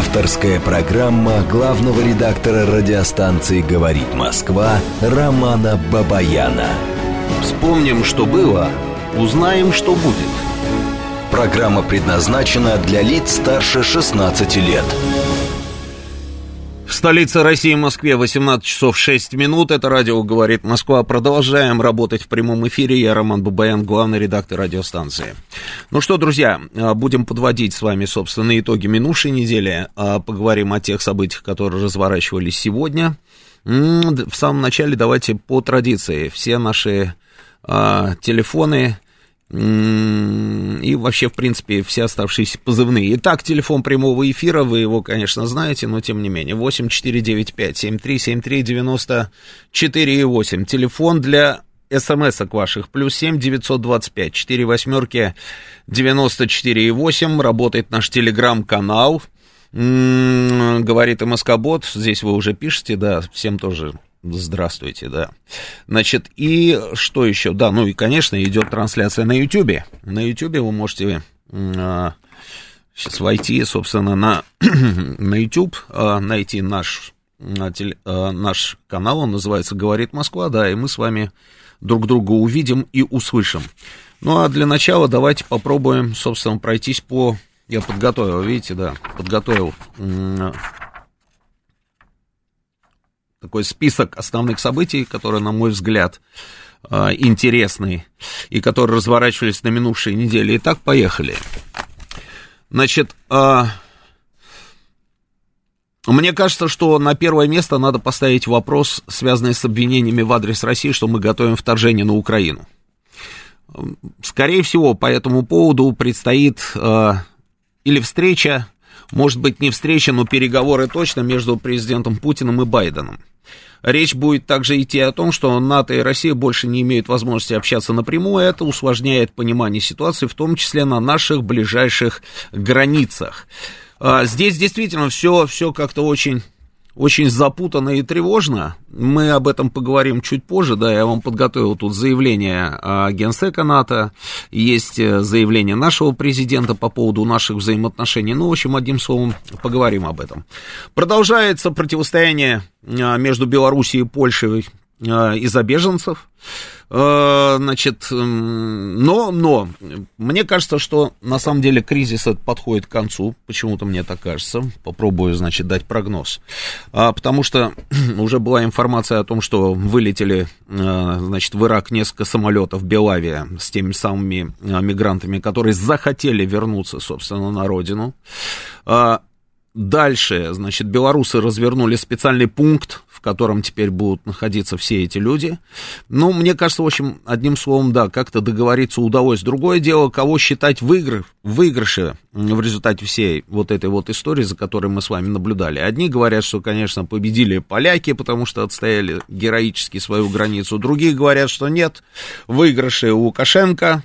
Авторская программа главного редактора радиостанции «Говорит Москва» Романа Бабаяна. Вспомним, что было, узнаем, что будет. Программа предназначена для лиц старше 16 лет. В столице России, Москве, 18 часов 6 минут. Это радио «Говорит Москва». Продолжаем работать в прямом эфире. Я Роман Бабаян, главный редактор радиостанции. Ну что, друзья, а, будем подводить с вами, собственно, итоги минувшей недели. А, поговорим о тех событиях, которые разворачивались сегодня. В самом начале давайте по традиции. Все наши а, телефоны и вообще, в принципе, все оставшиеся позывные. Итак, телефон прямого эфира, вы его, конечно, знаете, но тем не менее, 8495-7373-94,8. Телефон для смс-ок ваших, плюс 7 925 4 восьмерки 94,8. Работает наш телеграм-канал, говорит МСК-бот, здесь вы уже пишете, да, всем тоже Здравствуйте, да. Значит, и что еще? Да, ну и, конечно, идет трансляция на YouTube. На YouTube вы можете а, сейчас войти, собственно, на, на YouTube, а, найти наш, а, теле, а, наш канал, он называется «Говорит Москва», да, и мы с вами друг друга увидим и услышим. Ну, а для начала давайте попробуем, собственно, пройтись по... Я подготовил, видите, да, подготовил такой список основных событий, которые, на мой взгляд, а, интересные и которые разворачивались на минувшей неделе. Итак, поехали. Значит, а, мне кажется, что на первое место надо поставить вопрос, связанный с обвинениями в адрес России, что мы готовим вторжение на Украину. Скорее всего, по этому поводу предстоит а, или встреча, может быть, не встреча, но переговоры точно между президентом Путиным и Байденом. Речь будет также идти о том, что НАТО и Россия больше не имеют возможности общаться напрямую, это усложняет понимание ситуации, в том числе на наших ближайших границах. А, здесь действительно все, все как-то очень очень запутанно и тревожно. Мы об этом поговорим чуть позже, да, я вам подготовил тут заявление Генсека НАТО, есть э, заявление нашего президента по поводу наших взаимоотношений, ну, в общем, одним словом, поговорим об этом. Продолжается противостояние а, между Белоруссией и Польшей а, из-за беженцев. А, значит, но, но, мне кажется, что на самом деле кризис этот подходит к концу, почему-то мне так кажется, попробую, значит, дать прогноз, а, потому что уже была информация о том, что вылетели, значит, в Ирак несколько самолетов Белавия с теми самыми мигрантами, которые захотели вернуться, собственно, на родину, Дальше, значит, белорусы развернули специальный пункт, в котором теперь будут находиться все эти люди. Ну, мне кажется, в общем, одним словом, да, как-то договориться удалось. Другое дело, кого считать выигрыш, выигрыше в результате всей вот этой вот истории, за которой мы с вами наблюдали. Одни говорят, что, конечно, победили поляки, потому что отстояли героически свою границу. Другие говорят, что нет, выигрыши у Лукашенко,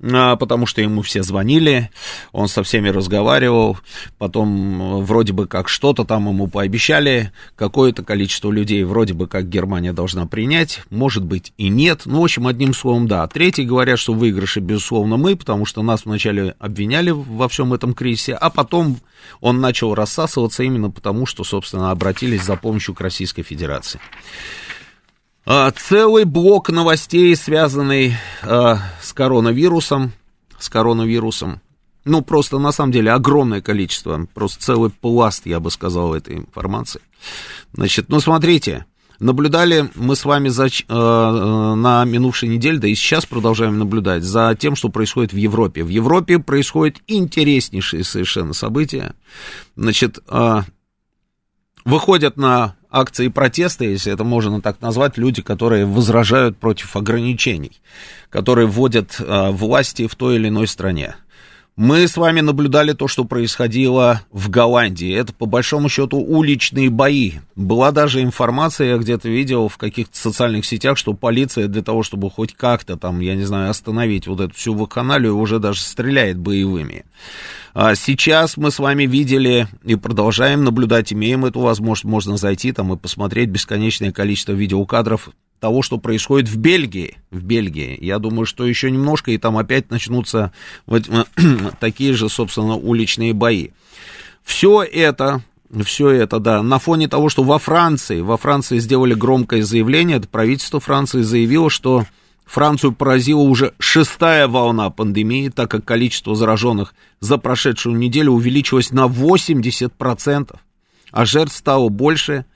потому что ему все звонили, он со всеми разговаривал, потом вроде бы как что-то там ему пообещали, какое-то количество людей вроде бы как Германия должна принять, может быть и нет, ну, в общем, одним словом, да. Третьи говорят, что выигрыши, безусловно, мы, потому что нас вначале обвиняли во всем этом кризисе, а потом он начал рассасываться именно потому, что, собственно, обратились за помощью к Российской Федерации. А, целый блок новостей, связанный а, с коронавирусом, с коронавирусом. Ну, просто на самом деле огромное количество, просто целый пласт, я бы сказал, этой информации. Значит, ну, смотрите, наблюдали мы с вами за, э, на минувшей неделе, да и сейчас продолжаем наблюдать за тем, что происходит в Европе. В Европе происходят интереснейшие совершенно события. Значит, э, выходят на акции протеста, если это можно так назвать, люди, которые возражают против ограничений, которые вводят э, власти в той или иной стране. Мы с вами наблюдали то, что происходило в Голландии. Это, по большому счету, уличные бои. Была даже информация, я где-то видел в каких-то социальных сетях, что полиция для того, чтобы хоть как-то там, я не знаю, остановить вот эту всю вакханалию, уже даже стреляет боевыми. А сейчас мы с вами видели и продолжаем наблюдать, имеем эту возможность, можно зайти там и посмотреть бесконечное количество видеокадров того, что происходит в Бельгии. В Бельгии. Я думаю, что еще немножко, и там опять начнутся вот, такие же, собственно, уличные бои. Все это все это, да, на фоне того, что во Франции, во Франции сделали громкое заявление, это правительство Франции заявило, что Францию поразила уже шестая волна пандемии, так как количество зараженных за прошедшую неделю увеличилось на 80%, а жертв стало больше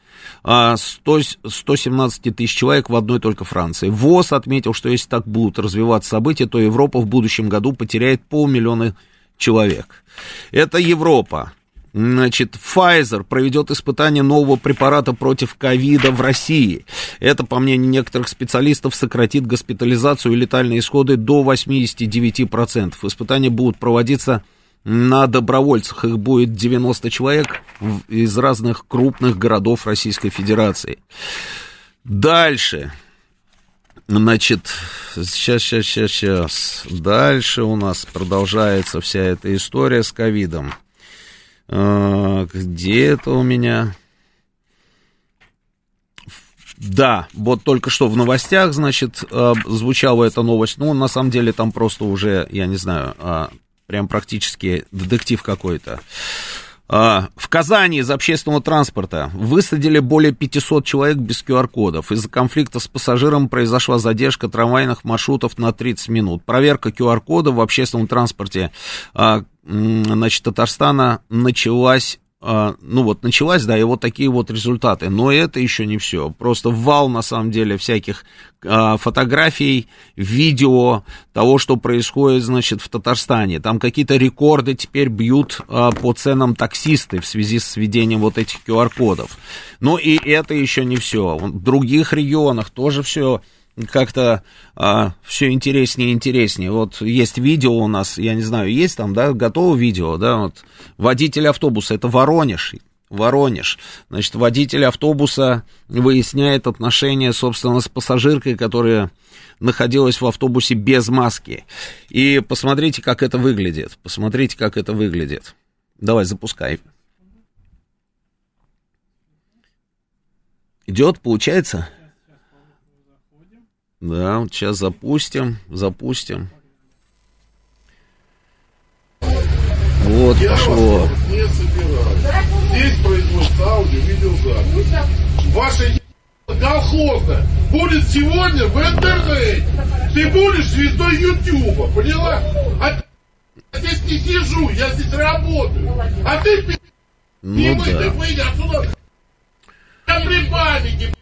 100, 117 тысяч человек в одной только Франции. ВОЗ отметил, что если так будут развиваться события, то Европа в будущем году потеряет полмиллиона человек. Это Европа. Значит, Pfizer проведет испытание нового препарата против ковида в России. Это, по мнению некоторых специалистов, сократит госпитализацию и летальные исходы до 89%. Испытания будут проводиться на добровольцах. Их будет 90 человек из разных крупных городов Российской Федерации. Дальше. Значит, сейчас, сейчас, сейчас, сейчас. Дальше у нас продолжается вся эта история с ковидом. А, где это у меня? Да, вот только что в новостях, значит, а, звучала эта новость. Ну, на самом деле, там просто уже, я не знаю, а, прям практически детектив какой-то. В Казани из общественного транспорта высадили более 500 человек без QR-кодов. Из-за конфликта с пассажиром произошла задержка трамвайных маршрутов на 30 минут. Проверка QR-кода в общественном транспорте значит, Татарстана началась а, ну вот началась, да, и вот такие вот результаты. Но это еще не все. Просто вал, на самом деле, всяких а, фотографий, видео того, что происходит, значит, в Татарстане. Там какие-то рекорды теперь бьют а, по ценам таксисты в связи с введением вот этих QR-кодов. Но и это еще не все. В других регионах тоже все как-то а, все интереснее и интереснее. Вот есть видео у нас, я не знаю, есть там, да, готово видео, да, вот водитель автобуса, это Воронеж, Воронеж. Значит, водитель автобуса выясняет отношения, собственно, с пассажиркой, которая находилась в автобусе без маски. И посмотрите, как это выглядит. Посмотрите, как это выглядит. Давай, запускай. Идет, получается? Да, вот сейчас запустим, запустим. Вот, Я пошло. не собираю. Здесь производится аудио, видеозапись. Ваша колхозная будет сегодня в интернете. Ты будешь звездой Ютуба, поняла? А здесь не сижу, я здесь работаю. А ты ну не да. выйди, отсюда. Я при панике.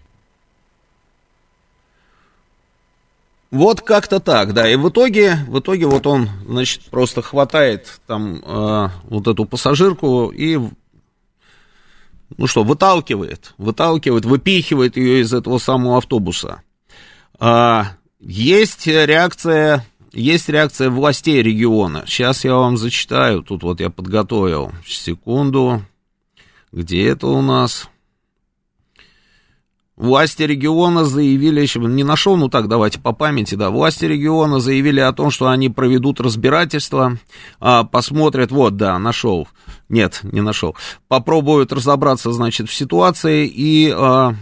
Вот как-то так, да. И в итоге, в итоге вот он, значит, просто хватает там э, вот эту пассажирку и, ну что, выталкивает, выталкивает, выпихивает ее из этого самого автобуса. А, есть реакция, есть реакция властей региона. Сейчас я вам зачитаю. Тут вот я подготовил. Секунду. Где это у нас? Власти региона заявили, не нашел, ну так, давайте по памяти, да, власти региона заявили о том, что они проведут разбирательство, а, посмотрят, вот, да, нашел, нет, не нашел, попробуют разобраться, значит, в ситуации и, а,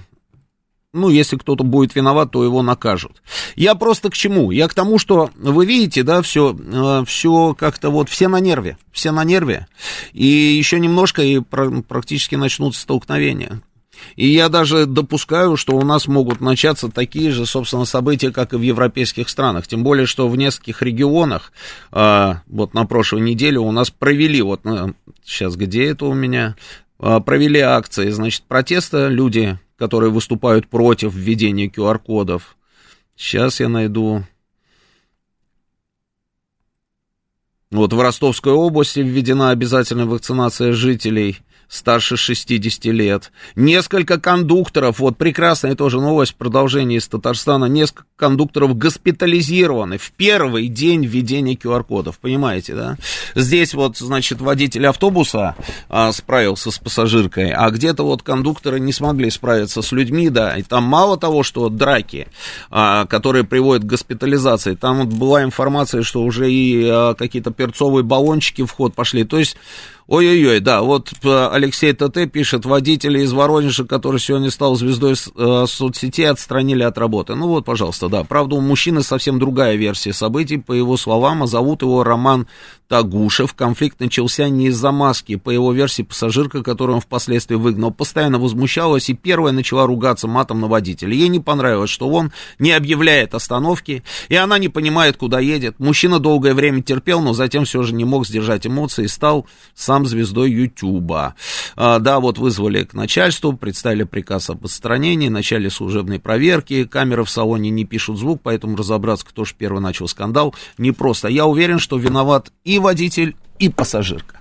ну, если кто-то будет виноват, то его накажут. Я просто к чему? Я к тому, что вы видите, да, все, а, все как-то вот, все на нерве, все на нерве, и еще немножко и практически начнутся столкновения. И я даже допускаю, что у нас могут начаться такие же, собственно, события, как и в европейских странах. Тем более, что в нескольких регионах, а, вот на прошлой неделе у нас провели, вот сейчас где это у меня, а, провели акции, значит, протеста, люди, которые выступают против введения QR-кодов. Сейчас я найду. Вот в Ростовской области введена обязательная вакцинация жителей старше 60 лет. Несколько кондукторов, вот прекрасная тоже новость, продолжение из Татарстана, несколько кондукторов госпитализированы в первый день введения QR-кодов, понимаете, да? Здесь вот, значит, водитель автобуса а, справился с пассажиркой, а где-то вот кондукторы не смогли справиться с людьми, да, и там мало того, что драки, а, которые приводят к госпитализации, там вот была информация, что уже и а, какие-то перцовые баллончики в ход пошли, то есть Ой-ой-ой, да, вот э, Алексей ТТ пишет, водителя из Воронежа, который сегодня стал звездой э, соцсетей, отстранили от работы. Ну вот, пожалуйста, да. Правда, у мужчины совсем другая версия событий, по его словам, а зовут его Роман Тагушев. Конфликт начался не из-за маски. По его версии, пассажирка, которую он впоследствии выгнал, постоянно возмущалась и первая начала ругаться матом на водителя. Ей не понравилось, что он не объявляет остановки, и она не понимает, куда едет. Мужчина долгое время терпел, но затем все же не мог сдержать эмоции и стал сам звездой Ютуба. А, да, вот вызвали к начальству, представили приказ об отстранении, начале служебной проверки, камеры в салоне не пишут звук, поэтому разобраться, кто же первый начал скандал, непросто. Я уверен, что виноват и водитель, и пассажирка.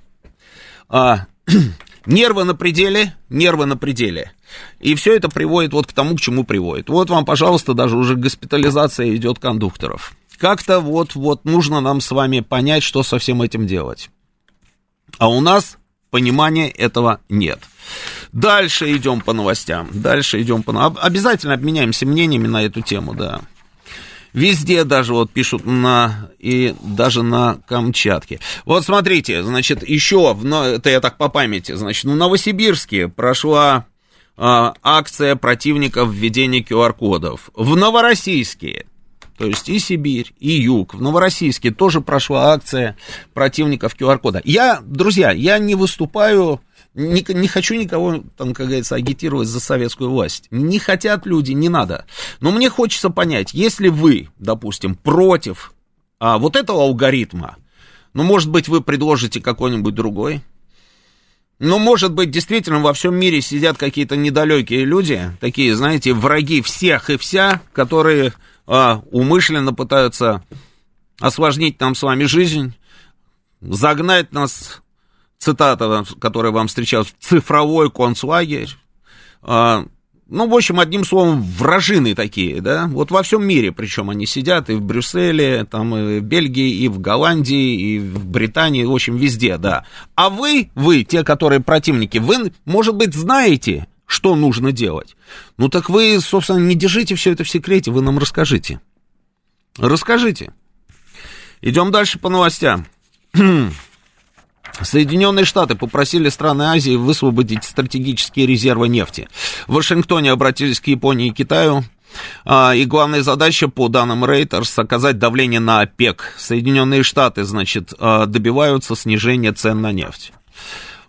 А, нервы на пределе, нервы на пределе. И все это приводит вот к тому, к чему приводит. Вот вам, пожалуйста, даже уже госпитализация идет кондукторов. Как-то вот-вот нужно нам с вами понять, что со всем этим делать. А у нас понимания этого нет. Дальше идем по новостям. Дальше идем по... Обязательно обменяемся мнениями на эту тему, да. Везде даже вот пишут на и даже на Камчатке. Вот смотрите, значит, еще, это я так по памяти, значит, в Новосибирске прошла а, акция противников введения QR-кодов. В Новороссийске то есть и Сибирь, и Юг. В Новороссийске тоже прошла акция противников QR-кода. Я, друзья, я не выступаю, не, не хочу никого, там, как говорится, агитировать за советскую власть. Не хотят люди, не надо. Но мне хочется понять, если вы, допустим, против а, вот этого алгоритма, ну, может быть, вы предложите какой-нибудь другой, ну, может быть, действительно во всем мире сидят какие-то недалекие люди, такие, знаете, враги всех и вся, которые а, умышленно пытаются осложнить нам с вами жизнь, загнать нас, цитата, которая вам встречалась, в цифровой концлагерь. А, ну, в общем, одним словом, вражины такие, да, вот во всем мире, причем они сидят и в Брюсселе, там и в Бельгии, и в Голландии, и в Британии, в общем, везде, да. А вы, вы, те, которые противники, вы, может быть, знаете, что нужно делать. Ну так вы, собственно, не держите все это в секрете, вы нам расскажите. Расскажите. Идем дальше по новостям. Соединенные Штаты попросили страны Азии высвободить стратегические резервы нефти. В Вашингтоне обратились к Японии и Китаю. А, и главная задача, по данным Reuters, оказать давление на ОПЕК. Соединенные Штаты, значит, а, добиваются снижения цен на нефть.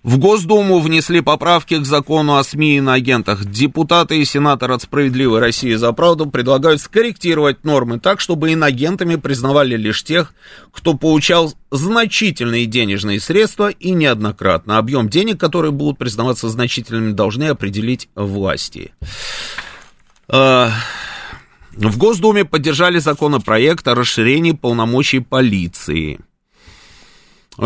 В Госдуму внесли поправки к закону о СМИ и на агентах. Депутаты и сенатор от «Справедливой России за правду» предлагают скорректировать нормы так, чтобы инагентами признавали лишь тех, кто получал значительные денежные средства и неоднократно. Объем денег, которые будут признаваться значительными, должны определить власти. А, в Госдуме поддержали законопроект о расширении полномочий полиции.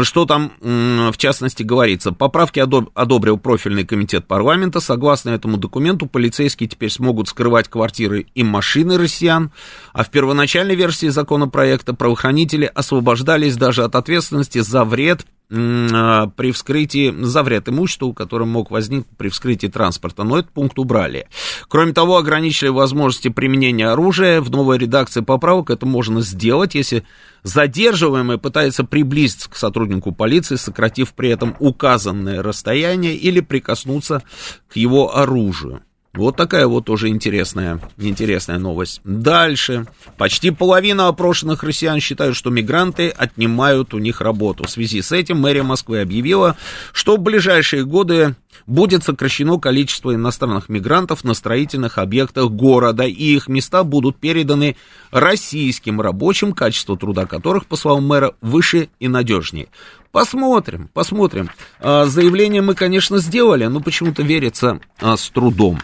Что там, в частности, говорится? Поправки одобрил профильный комитет парламента. Согласно этому документу, полицейские теперь смогут скрывать квартиры и машины россиян, а в первоначальной версии законопроекта правоохранители освобождались даже от ответственности за вред при вскрытии за вред имуществу, который мог возникнуть при вскрытии транспорта, но этот пункт убрали. Кроме того, ограничили возможности применения оружия. В новой редакции поправок это можно сделать, если задерживаемый пытается приблизиться к сотруднику полиции, сократив при этом указанное расстояние или прикоснуться к его оружию. Вот такая вот тоже интересная, интересная новость. Дальше. Почти половина опрошенных россиян считают, что мигранты отнимают у них работу. В связи с этим мэрия Москвы объявила, что в ближайшие годы будет сокращено количество иностранных мигрантов на строительных объектах города, и их места будут переданы российским рабочим, качество труда которых, по словам мэра, выше и надежнее. Посмотрим, посмотрим. А, заявление мы, конечно, сделали, но почему-то верится а, с трудом.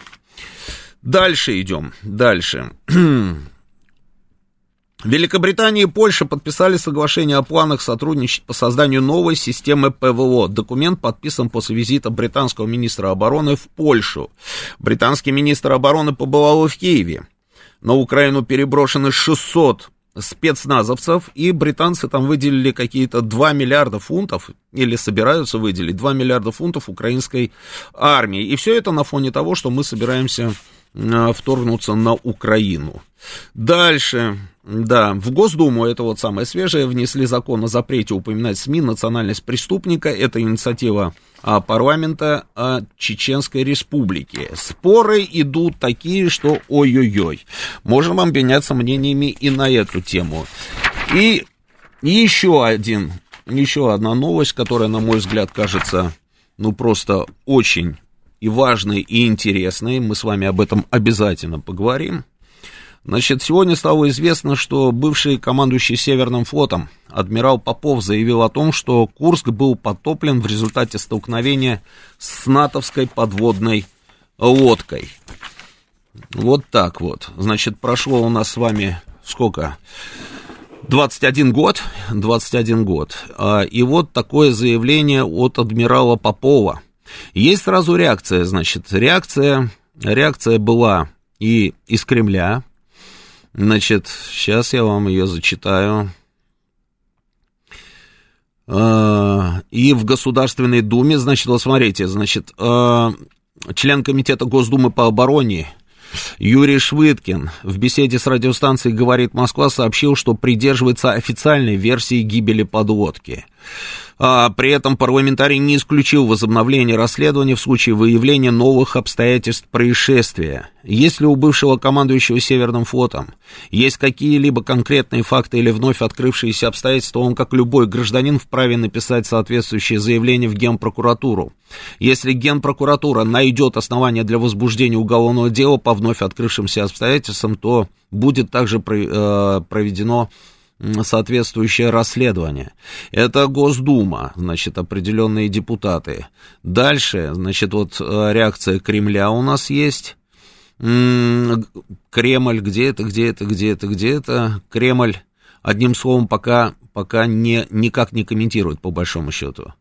Дальше идем, дальше. Великобритания и Польша подписали соглашение о планах сотрудничать по созданию новой системы ПВО. Документ подписан после визита британского министра обороны в Польшу. Британский министр обороны побывал в Киеве. На Украину переброшены 600 спецназовцев, и британцы там выделили какие-то 2 миллиарда фунтов, или собираются выделить 2 миллиарда фунтов украинской армии. И все это на фоне того, что мы собираемся э, вторгнуться на Украину. Дальше. Да, в Госдуму, это вот самое свежее, внесли закон о запрете упоминать СМИ национальность преступника. Это инициатива парламента а, Чеченской Республики. Споры идут такие, что ой-ой-ой. Можем обменяться мнениями и на эту тему. И еще один, еще одна новость, которая, на мой взгляд, кажется, ну, просто очень и важной, и интересной. Мы с вами об этом обязательно поговорим. Значит, сегодня стало известно, что бывший командующий Северным флотом адмирал Попов заявил о том, что Курск был потоплен в результате столкновения с натовской подводной лодкой. Вот так вот. Значит, прошло у нас с вами сколько? 21 год, 21 год. А, и вот такое заявление от адмирала Попова. Есть сразу реакция, значит, реакция, реакция была и из Кремля, Значит, сейчас я вам ее зачитаю. А, и в Государственной Думе, значит, вот смотрите, значит, а, член Комитета Госдумы по обороне Юрий Швыдкин в беседе с радиостанцией «Говорит Москва» сообщил, что придерживается официальной версии гибели подлодки. А, при этом парламентарий не исключил возобновление расследования в случае выявления новых обстоятельств происшествия. Если у бывшего командующего Северным флотом есть какие-либо конкретные факты или вновь открывшиеся обстоятельства, он, как любой гражданин, вправе написать соответствующее заявление в Генпрокуратуру. Если Генпрокуратура найдет основания для возбуждения уголовного дела по вновь открывшимся обстоятельствам, то будет также э, проведено соответствующее расследование. Это Госдума, значит, определенные депутаты. Дальше, значит, вот э, реакция Кремля у нас есть. Кремль, где это, где это, где это, где это? Кремль, одним словом, пока, пока не, никак не комментирует, по большому счету.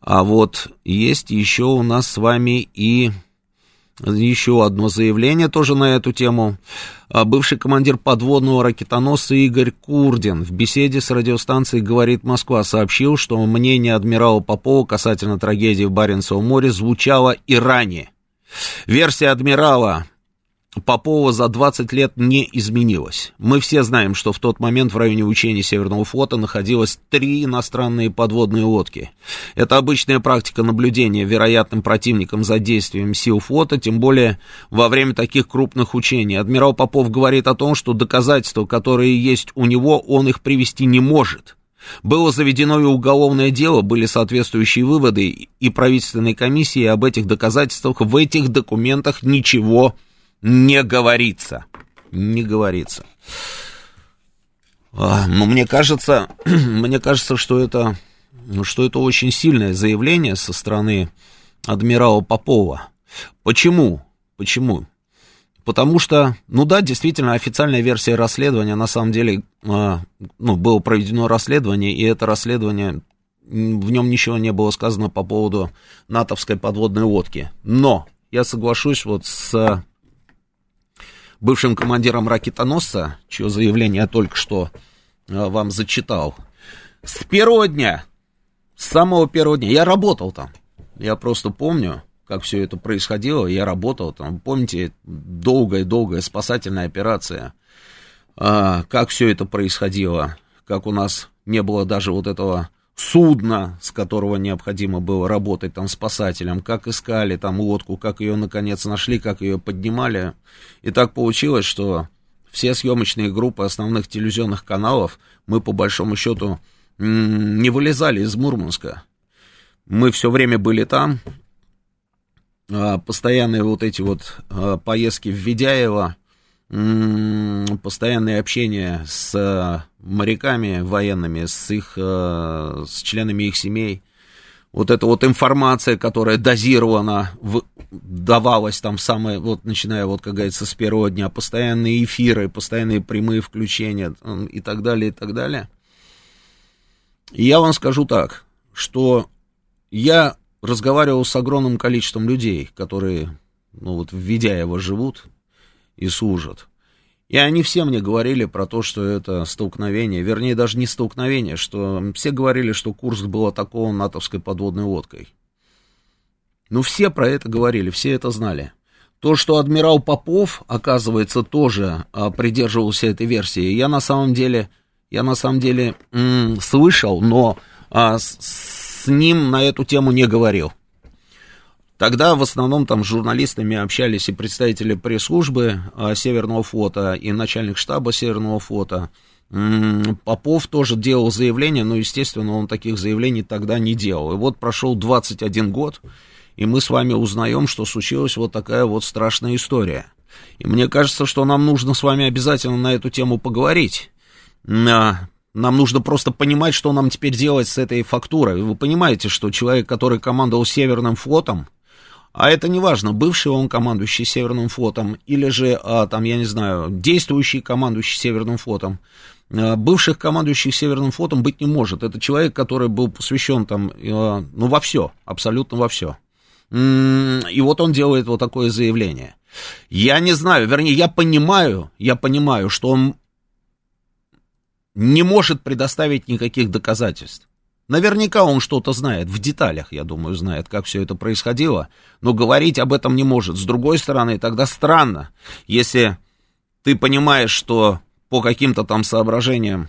А вот есть еще у нас с вами и еще одно заявление тоже на эту тему. А, бывший командир подводного ракетоносца Игорь Курдин в беседе с радиостанцией «Говорит Москва» сообщил, что мнение адмирала Попова касательно трагедии в Баренцевом море звучало и ранее. Версия адмирала Попова за 20 лет не изменилось. Мы все знаем, что в тот момент в районе учения Северного флота находилось три иностранные подводные лодки. Это обычная практика наблюдения вероятным противником за действием сил флота, тем более во время таких крупных учений. Адмирал Попов говорит о том, что доказательства, которые есть у него, он их привести не может. Было заведено и уголовное дело, были соответствующие выводы, и правительственной комиссии об этих доказательствах в этих документах ничего не говорится. Не говорится. А, Но мне кажется, мне кажется, что это, что это очень сильное заявление со стороны адмирала Попова. Почему? Почему? Потому что, ну да, действительно, официальная версия расследования, на самом деле, а, ну, было проведено расследование, и это расследование, в нем ничего не было сказано по поводу натовской подводной лодки. Но я соглашусь вот с бывшим командиром ракетоносца, чье заявление я только что э, вам зачитал, с первого дня, с самого первого дня, я работал там. Я просто помню, как все это происходило, я работал там. Помните, долгая-долгая спасательная операция, а, как все это происходило, как у нас не было даже вот этого судно, с которого необходимо было работать там спасателем, как искали там лодку, как ее наконец нашли, как ее поднимали. И так получилось, что все съемочные группы основных телевизионных каналов мы по большому счету не вылезали из Мурманска. Мы все время были там, а, постоянные вот эти вот а, поездки в Ведяево, постоянное общение с э, моряками военными, с их, э, с членами их семей, вот эта вот информация, которая дозирована, давалась там самое, вот начиная, вот, как говорится, с первого дня, постоянные эфиры, постоянные прямые включения и так далее, и так далее. И я вам скажу так, что я разговаривал с огромным количеством людей, которые, ну вот, в Ведяево живут, и служат. И они все мне говорили про то, что это столкновение, вернее, даже не столкновение, что все говорили, что Курск был атакован натовской подводной лодкой. Ну, все про это говорили, все это знали. То, что адмирал Попов, оказывается, тоже а, придерживался этой версии, я на самом деле, я на самом деле м- слышал, но а, с, с ним на эту тему не говорил. Тогда в основном там с журналистами общались и представители пресс-службы а, Северного флота, и начальник штаба Северного флота. Попов тоже делал заявление, но, естественно, он таких заявлений тогда не делал. И вот прошел 21 год, и мы с вами узнаем, что случилась вот такая вот страшная история. И мне кажется, что нам нужно с вами обязательно на эту тему поговорить. А, нам нужно просто понимать, что нам теперь делать с этой фактурой. Вы понимаете, что человек, который командовал Северным флотом, а это не важно, бывший он командующий Северным флотом, или же, а, там, я не знаю, действующий командующий Северным флотом, а, бывших командующих Северным флотом быть не может. Это человек, который был посвящен там, а, ну, во все, абсолютно во все. И вот он делает вот такое заявление. Я не знаю, вернее, я понимаю, я понимаю, что он не может предоставить никаких доказательств. Наверняка он что-то знает, в деталях, я думаю, знает, как все это происходило, но говорить об этом не может. С другой стороны, тогда странно, если ты понимаешь, что по каким-то там соображениям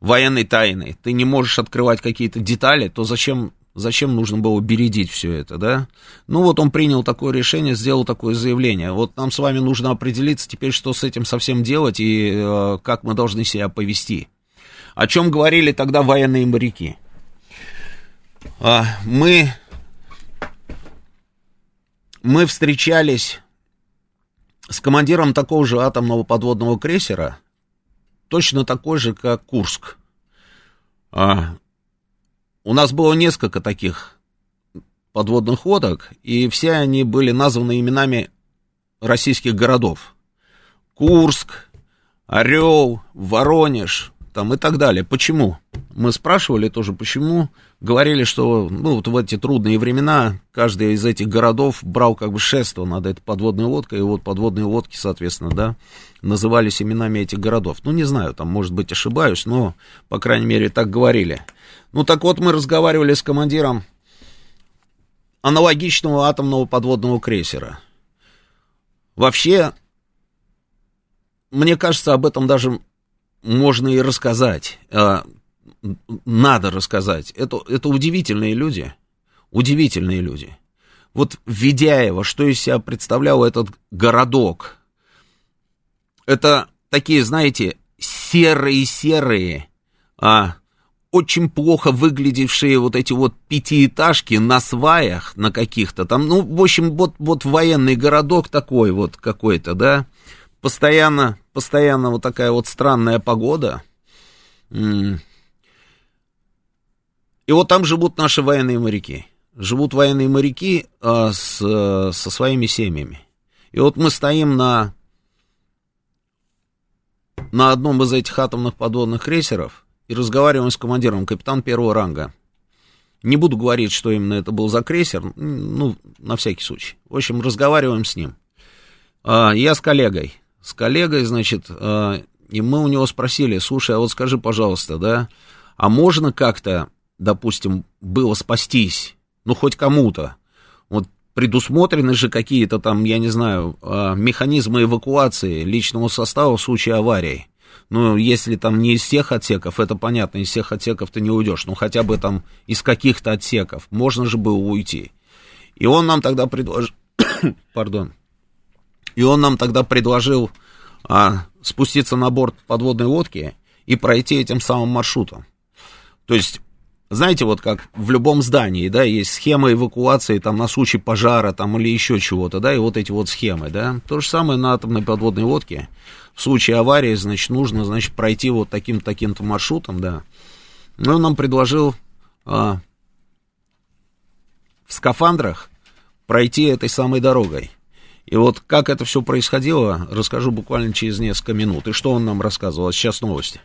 военной тайны ты не можешь открывать какие-то детали, то зачем, зачем нужно было бередить все это, да? Ну вот он принял такое решение, сделал такое заявление. Вот нам с вами нужно определиться теперь, что с этим совсем делать и э, как мы должны себя повести о чем говорили тогда военные моряки. А, мы, мы встречались с командиром такого же атомного подводного крейсера, точно такой же, как Курск. А, у нас было несколько таких подводных лодок, и все они были названы именами российских городов. Курск, Орел, Воронеж, там и так далее. Почему? Мы спрашивали тоже, почему. Говорили, что ну, вот в эти трудные времена каждый из этих городов брал как бы шество над этой подводной лодкой, и вот подводные лодки, соответственно, да, назывались именами этих городов. Ну, не знаю, там, может быть, ошибаюсь, но, по крайней мере, так говорили. Ну, так вот, мы разговаривали с командиром аналогичного атомного подводного крейсера. Вообще, мне кажется, об этом даже можно и рассказать, а, надо рассказать. Это, это удивительные люди, удивительные люди. Вот Ведяева, что из себя представлял этот городок? Это такие, знаете, серые-серые, а, очень плохо выглядевшие вот эти вот пятиэтажки на сваях на каких-то там, ну, в общем, вот, вот военный городок такой вот какой-то, да, постоянно, постоянно вот такая вот странная погода. И вот там живут наши военные моряки. Живут военные моряки а, с, со своими семьями. И вот мы стоим на, на одном из этих атомных подводных крейсеров и разговариваем с командиром, капитан первого ранга. Не буду говорить, что именно это был за крейсер, ну, на всякий случай. В общем, разговариваем с ним. А, я с коллегой с коллегой, значит, э, и мы у него спросили, слушай, а вот скажи, пожалуйста, да, а можно как-то, допустим, было спастись, ну, хоть кому-то, вот предусмотрены же какие-то там, я не знаю, э, механизмы эвакуации личного состава в случае аварии. Ну, если там не из всех отсеков, это понятно, из всех отсеков ты не уйдешь, ну, хотя бы там из каких-то отсеков, можно же было уйти. И он нам тогда предложил, пардон, и он нам тогда предложил а, спуститься на борт подводной лодки и пройти этим самым маршрутом. То есть, знаете, вот как в любом здании, да, есть схема эвакуации там на случай пожара там или еще чего-то, да, и вот эти вот схемы, да. То же самое на атомной подводной лодке. В случае аварии, значит, нужно, значит, пройти вот таким-таким-то маршрутом, да. Ну, он нам предложил а, в скафандрах пройти этой самой дорогой. И вот как это все происходило, расскажу буквально через несколько минут. И что он нам рассказывал. А сейчас новости.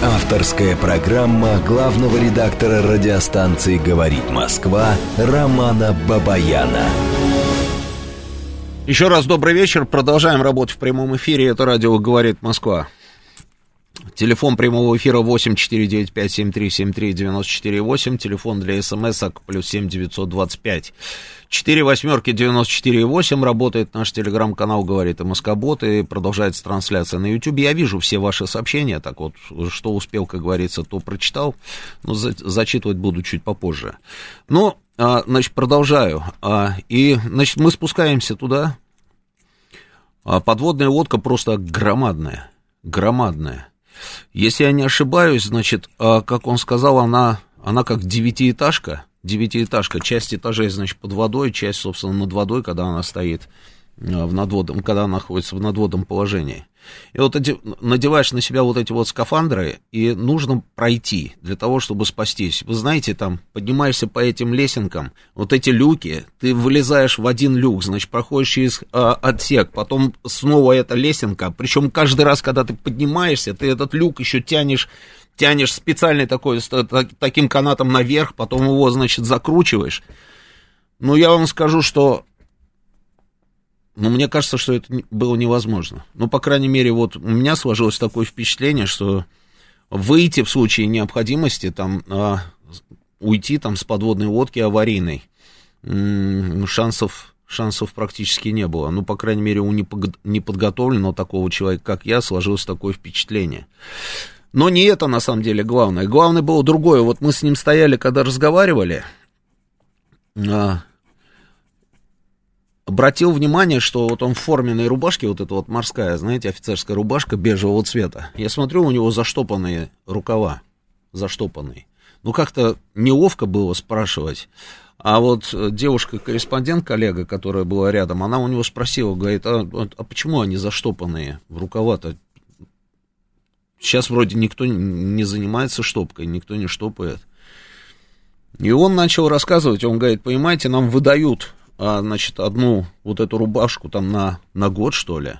Авторская программа главного редактора радиостанции «Говорит Москва» Романа Бабаяна. Еще раз добрый вечер. Продолжаем работать в прямом эфире. Это радио «Говорит Москва». Телефон прямого эфира 8495-7373-94-8. Телефон для смс-ок плюс 7 925. 4 восьмерки 94,8. Работает наш телеграм-канал, говорит МСК-бот, и продолжается трансляция на YouTube. Я вижу все ваши сообщения, так вот, что успел, как говорится, то прочитал, но за, зачитывать буду чуть попозже. Ну, а, значит, продолжаю. А, и, значит, мы спускаемся туда. А, подводная лодка просто громадная, громадная. Если я не ошибаюсь, значит, а, как он сказал, она, она как девятиэтажка, девятиэтажка, часть этажей, значит, под водой, часть, собственно, над водой, когда она стоит в надводном, когда она находится в надводном положении. И вот эти, надеваешь на себя вот эти вот скафандры, и нужно пройти для того, чтобы спастись. Вы знаете, там, поднимаешься по этим лесенкам, вот эти люки, ты вылезаешь в один люк, значит, проходишь через а, отсек, потом снова эта лесенка, причем каждый раз, когда ты поднимаешься, ты этот люк еще тянешь тянешь специальный такой, таким канатом наверх, потом его, значит, закручиваешь. Ну, я вам скажу, что... Ну, мне кажется, что это было невозможно. Ну, по крайней мере, вот у меня сложилось такое впечатление, что выйти в случае необходимости, там, а, уйти там с подводной лодки аварийной, шансов, шансов практически не было. Ну, по крайней мере, у неподготовленного такого человека, как я, сложилось такое впечатление. Но не это на самом деле главное. Главное было другое. Вот мы с ним стояли, когда разговаривали. А, обратил внимание, что вот он в форменной рубашке, вот эта вот морская, знаете, офицерская рубашка бежевого цвета. Я смотрю, у него заштопанные рукава. Заштопанные. Ну, как-то неловко было спрашивать. А вот девушка-корреспондент, коллега, которая была рядом, она у него спросила, говорит, а, а почему они заштопанные в рукава-то? Сейчас вроде никто не занимается штопкой, никто не штопает. И он начал рассказывать, он говорит, понимаете, нам выдают, а, значит, одну вот эту рубашку там на, на год, что ли,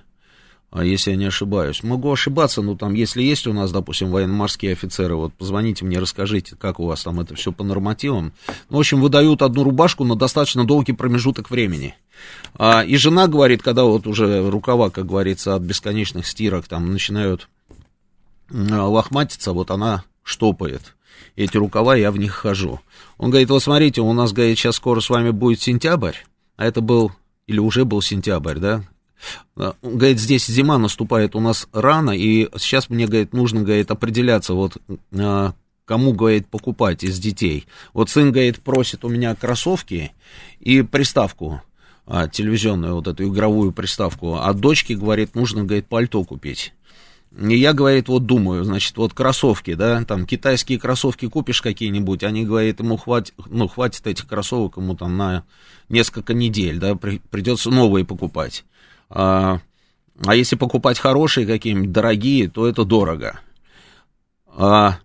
а если я не ошибаюсь. Могу ошибаться, но там, если есть у нас, допустим, военно-морские офицеры, вот позвоните мне, расскажите, как у вас там это все по нормативам. Ну, в общем, выдают одну рубашку на достаточно долгий промежуток времени. А, и жена говорит, когда вот уже рукава, как говорится, от бесконечных стирок там начинают лохматится, вот она штопает. Эти рукава, я в них хожу. Он говорит, вот смотрите, у нас, говорит, сейчас скоро с вами будет сентябрь, а это был, или уже был сентябрь, да? Он говорит, здесь зима наступает у нас рано, и сейчас мне, говорит, нужно, говорит, определяться, вот, а, кому, говорит, покупать из детей. Вот сын, говорит, просит у меня кроссовки и приставку а, телевизионную, вот эту игровую приставку, а дочке, говорит, нужно, говорит, пальто купить. И я, говорит, вот думаю, значит, вот кроссовки, да, там китайские кроссовки купишь какие-нибудь, они, говорит, ему хватит, ну, хватит этих кроссовок ему там на несколько недель, да, при, придется новые покупать. А, а если покупать хорошие какие-нибудь, дорогие, то это дорого. А,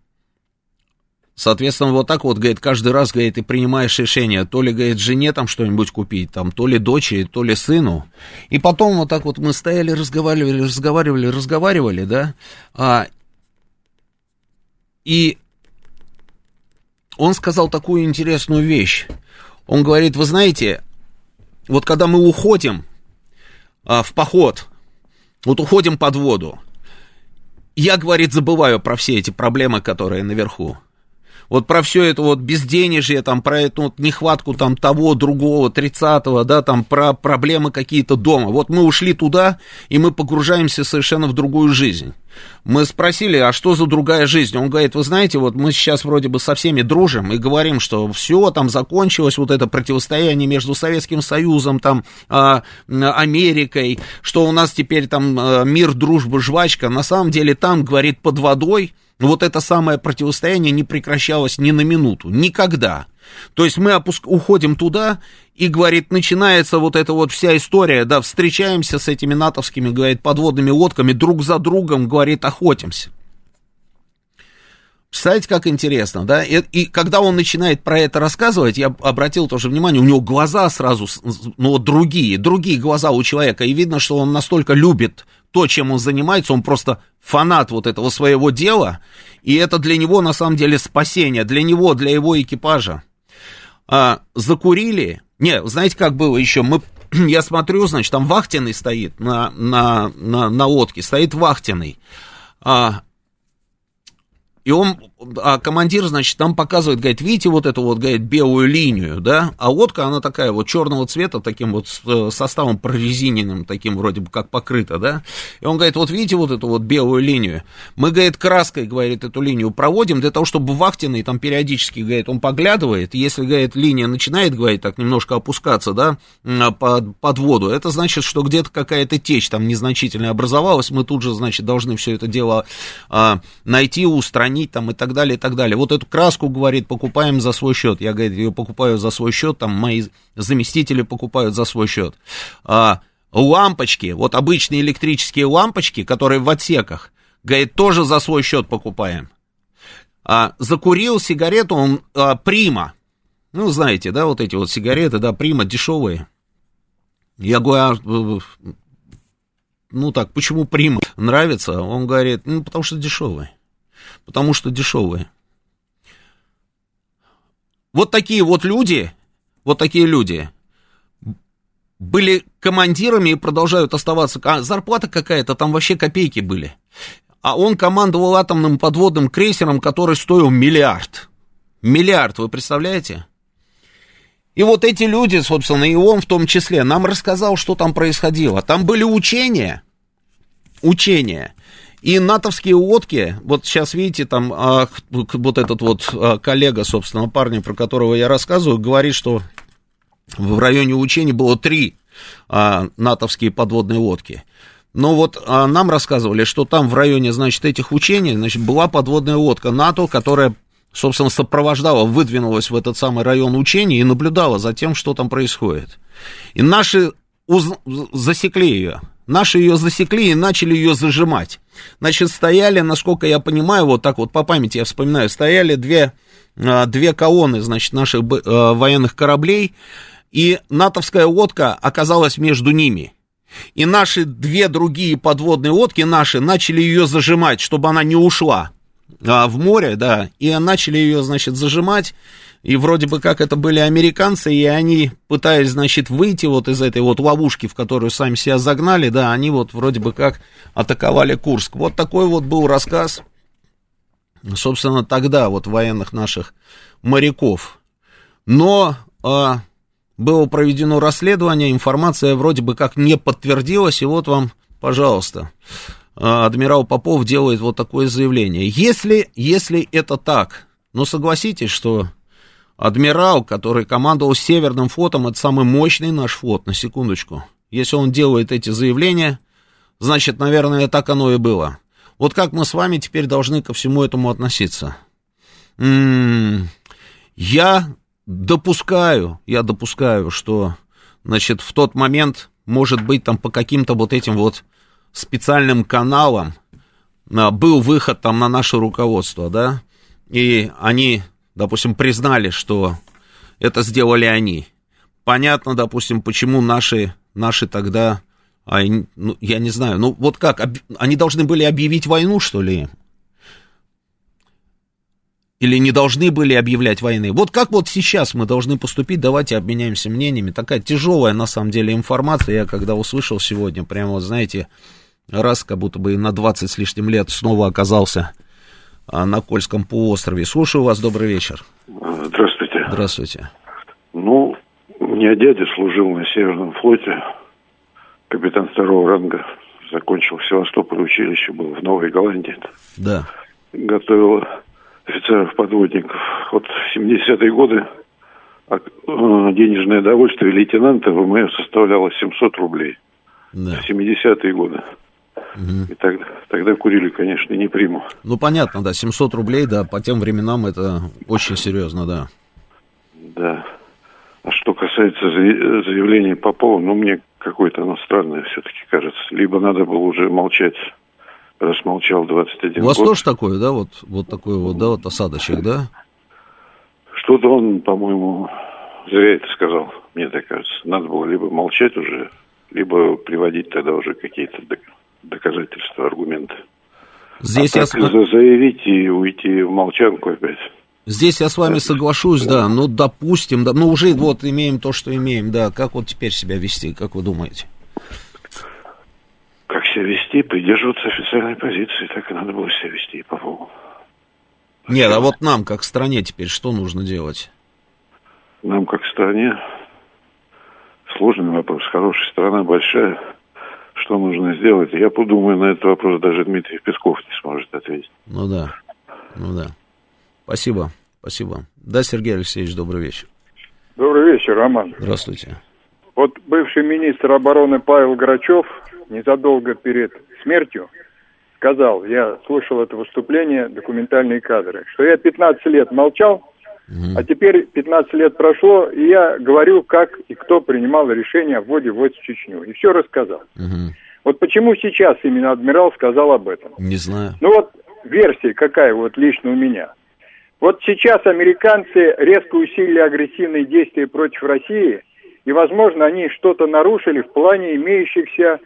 Соответственно, вот так вот, говорит, каждый раз, говорит, ты принимаешь решение, то ли, говорит, жене там что-нибудь купить, там, то ли дочери, то ли сыну. И потом вот так вот мы стояли, разговаривали, разговаривали, разговаривали, да, а, и он сказал такую интересную вещь. Он говорит, вы знаете, вот когда мы уходим а, в поход, вот уходим под воду, я, говорит, забываю про все эти проблемы, которые наверху вот про все это вот безденежье, там, про эту вот нехватку там того, другого, тридцатого, да, там, про проблемы какие-то дома. Вот мы ушли туда, и мы погружаемся совершенно в другую жизнь. Мы спросили, а что за другая жизнь? Он говорит, вы знаете, вот мы сейчас вроде бы со всеми дружим и говорим, что все, там закончилось вот это противостояние между Советским Союзом, там, а, Америкой, что у нас теперь там а, мир, дружба, жвачка. На самом деле там, говорит, под водой вот это самое противостояние не прекращалось ни на минуту, никогда. То есть мы опуск... уходим туда, и, говорит, начинается вот эта вот вся история, да, встречаемся с этими натовскими, говорит, подводными лодками, друг за другом, говорит, охотимся. Представляете, как интересно, да? И, и когда он начинает про это рассказывать, я обратил тоже внимание, у него глаза сразу, ну вот другие, другие глаза у человека, и видно, что он настолько любит то, чем он занимается, он просто фанат вот этого своего дела, и это для него на самом деле спасение, для него, для его экипажа. А, закурили, не, знаете, как было еще, мы, я смотрю, значит, там вахтенный стоит на, на, на, на лодке, стоит вахтенный, а, и он, а командир, значит, там показывает, говорит, видите вот эту вот, говорит, белую линию, да, а лодка, она такая вот черного цвета, таким вот э, составом прорезиненным, таким вроде бы как покрыта, да, и он говорит, вот видите вот эту вот белую линию, мы, говорит, краской, говорит, эту линию проводим для того, чтобы вахтенный там периодически, говорит, он поглядывает, если, говорит, линия начинает, говорит, так немножко опускаться, да, под, под воду, это значит, что где-то какая-то течь там незначительно образовалась, мы тут же, значит, должны все это дело а, найти, устранить, хранить там и так далее, и так далее. Вот эту краску, говорит, покупаем за свой счет. Я, говорит, ее покупаю за свой счет, там мои заместители покупают за свой счет. А, лампочки, вот обычные электрические лампочки, которые в отсеках, говорит, тоже за свой счет покупаем. А, закурил сигарету он а, Прима. Ну, знаете, да, вот эти вот сигареты, да, Прима дешевые. Я говорю, а, ну так, почему Прима нравится? Он говорит, ну, потому что дешевые потому что дешевые. Вот такие вот люди, вот такие люди были командирами и продолжают оставаться. А зарплата какая-то, там вообще копейки были. А он командовал атомным подводным крейсером, который стоил миллиард. Миллиард, вы представляете? И вот эти люди, собственно, и он в том числе, нам рассказал, что там происходило. Там были учения, учения. И натовские лодки, вот сейчас видите, там а, вот этот вот а, коллега, собственно, парня, про которого я рассказываю, говорит, что в районе учений было три а, натовские подводные лодки. Но вот а, нам рассказывали, что там в районе, значит, этих учений, значит, была подводная лодка НАТО, которая, собственно, сопровождала, выдвинулась в этот самый район учений и наблюдала за тем, что там происходит. И наши уз... засекли ее. Наши ее засекли и начали ее зажимать. Значит, стояли, насколько я понимаю, вот так вот по памяти я вспоминаю, стояли две, а, две колонны, значит, наших а, военных кораблей, и натовская лодка оказалась между ними. И наши две другие подводные лодки, наши, начали ее зажимать, чтобы она не ушла а, в море, да, и начали ее, значит, зажимать, и вроде бы как это были американцы, и они пытаясь, значит, выйти вот из этой вот ловушки, в которую сами себя загнали, да, они вот вроде бы как атаковали Курск. Вот такой вот был рассказ, собственно, тогда вот военных наших моряков. Но а, было проведено расследование, информация вроде бы как не подтвердилась, и вот вам, пожалуйста, а, адмирал Попов делает вот такое заявление. Если, если это так, ну согласитесь, что адмирал, который командовал Северным флотом, это самый мощный наш флот, на секундочку. Если он делает эти заявления, значит, наверное, так оно и было. Вот как мы с вами теперь должны ко всему этому относиться? М-м-м, я допускаю, я допускаю, что, значит, в тот момент, может быть, там по каким-то вот этим вот специальным каналам а, был выход там на наше руководство, да, и они допустим, признали, что это сделали они. Понятно, допустим, почему наши, наши тогда, а, ну, я не знаю, ну вот как, об, они должны были объявить войну, что ли? Или не должны были объявлять войны? Вот как вот сейчас мы должны поступить, давайте обменяемся мнениями. Такая тяжелая, на самом деле, информация. Я когда услышал сегодня, прямо вот, знаете, раз как будто бы на 20 с лишним лет снова оказался на Кольском полуострове. Слушаю вас, добрый вечер. Здравствуйте. Здравствуйте. Ну, у меня дядя служил на Северном флоте, капитан второго ранга, закончил в Севастополе училище, был в Новой Голландии. Да. Готовил офицеров-подводников. Вот в 70-е годы а, э, денежное довольствие лейтенанта ВМФ составляло 700 рублей. Да. В 70-е годы. Угу. И тогда, тогда курили, конечно, не приму. Ну, понятно, да, 700 рублей, да, по тем временам это очень серьезно, да. Да. А что касается заявления Попова, ну, мне какое-то оно странное все-таки кажется. Либо надо было уже молчать, раз молчал 21 У вас год. тоже такое, да, вот, вот такой вот, да, вот осадочек, да? Что-то он, по-моему, зря это сказал, мне так кажется. Надо было либо молчать уже, либо приводить тогда уже какие-то доказательства, аргументы. Здесь а я... Так заявить и уйти в молчанку опять. Здесь я с вами соглашусь, да, ну, допустим, да, ну, уже вот имеем то, что имеем, да, как вот теперь себя вести, как вы думаете? Как себя вести? Придерживаться официальной позиции, так и надо было себя вести, по-моему. Нет, а вот нам, как стране, теперь что нужно делать? Нам, как стране, сложный вопрос. Хорошая страна, большая. Что нужно сделать? Я подумаю на этот вопрос, даже Дмитрий Песков не сможет ответить. Ну да, ну да. Спасибо, спасибо. Да, Сергей Алексеевич, добрый вечер. Добрый вечер, Роман. Здравствуйте. Вот бывший министр обороны Павел Грачев незадолго перед смертью сказал, я слушал это выступление, документальные кадры, что я 15 лет молчал, угу. а теперь 15 лет прошло, и я говорю, как и кто принимал решение о вводе войск в Чечню. И все рассказал. Угу. Вот почему сейчас именно адмирал сказал об этом? Не знаю. Ну вот версия какая вот лично у меня. Вот сейчас американцы резко усилили агрессивные действия против России, и, возможно, они что-то нарушили в плане имеющихся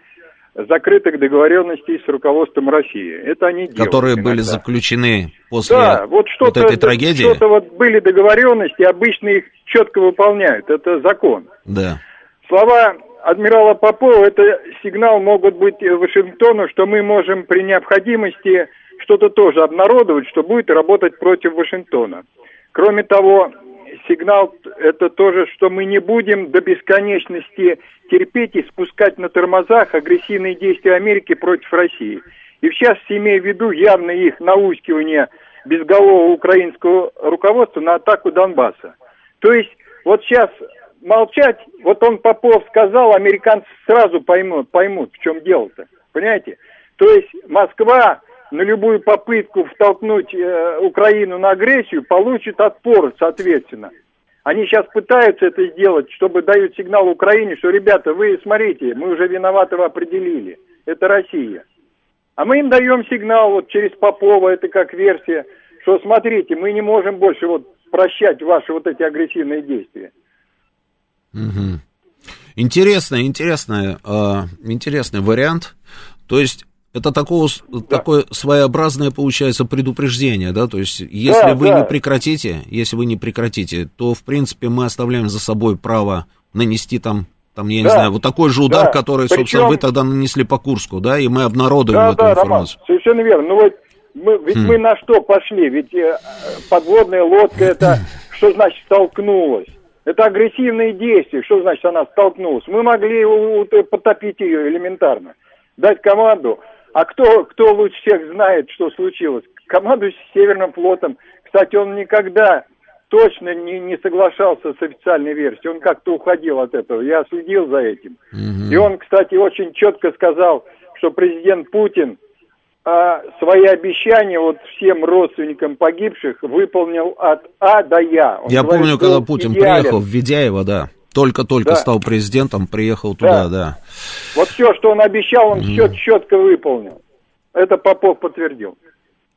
закрытых договоренностей с руководством России. Это они делают. Которые иногда. были заключены после да, вот, что вот этой трагедии? Что-то вот были договоренности, обычно их четко выполняют. Это закон. Да. Слова адмирала Попова, это сигнал могут быть Вашингтону, что мы можем при необходимости что-то тоже обнародовать, что будет работать против Вашингтона. Кроме того, сигнал это тоже, что мы не будем до бесконечности терпеть и спускать на тормозах агрессивные действия Америки против России. И частности, имея в виду явно их наускивание безголового украинского руководства на атаку Донбасса. То есть вот сейчас молчать, вот он Попов сказал, американцы сразу поймут, поймут в чем дело-то. Понимаете? То есть Москва на любую попытку втолкнуть э, Украину на агрессию получит отпор, соответственно. Они сейчас пытаются это сделать, чтобы дают сигнал Украине, что, ребята, вы смотрите, мы уже виноватого определили. Это Россия. А мы им даем сигнал вот через Попова, это как версия, что смотрите, мы не можем больше вот прощать ваши вот эти агрессивные действия. Угу. Интересный, интересный, э, интересный вариант. То есть это такого, да. такое своеобразное, получается, предупреждение, да, то есть, если да, вы да. не прекратите, если вы не прекратите, то, в принципе, мы оставляем за собой право нанести там, там, я да. не знаю, вот такой же удар, да. который, Причем... собственно, вы тогда нанесли по Курску, да, и мы обнародуем да, эту да, информацию. Роман, совершенно верно, ну вот, мы, ведь хм. мы на что пошли, ведь э, подводная лодка, это, что значит столкнулась? Это агрессивные действия, что значит она столкнулась? Мы могли потопить ее элементарно, дать команду, а кто, кто лучше всех знает, что случилось? Командующий Северным флотом. Кстати, он никогда точно не, не соглашался с официальной версией. Он как-то уходил от этого. Я следил за этим. Угу. И он, кстати, очень четко сказал, что президент Путин а, свои обещания вот всем родственникам погибших выполнил от А до Я. Он Я говорит, помню, когда Путин идеален. приехал в Ведяево, да. Только-только да. стал президентом, приехал туда, да. да. Вот все, что он обещал, он mm. четко выполнил. Это Попов подтвердил.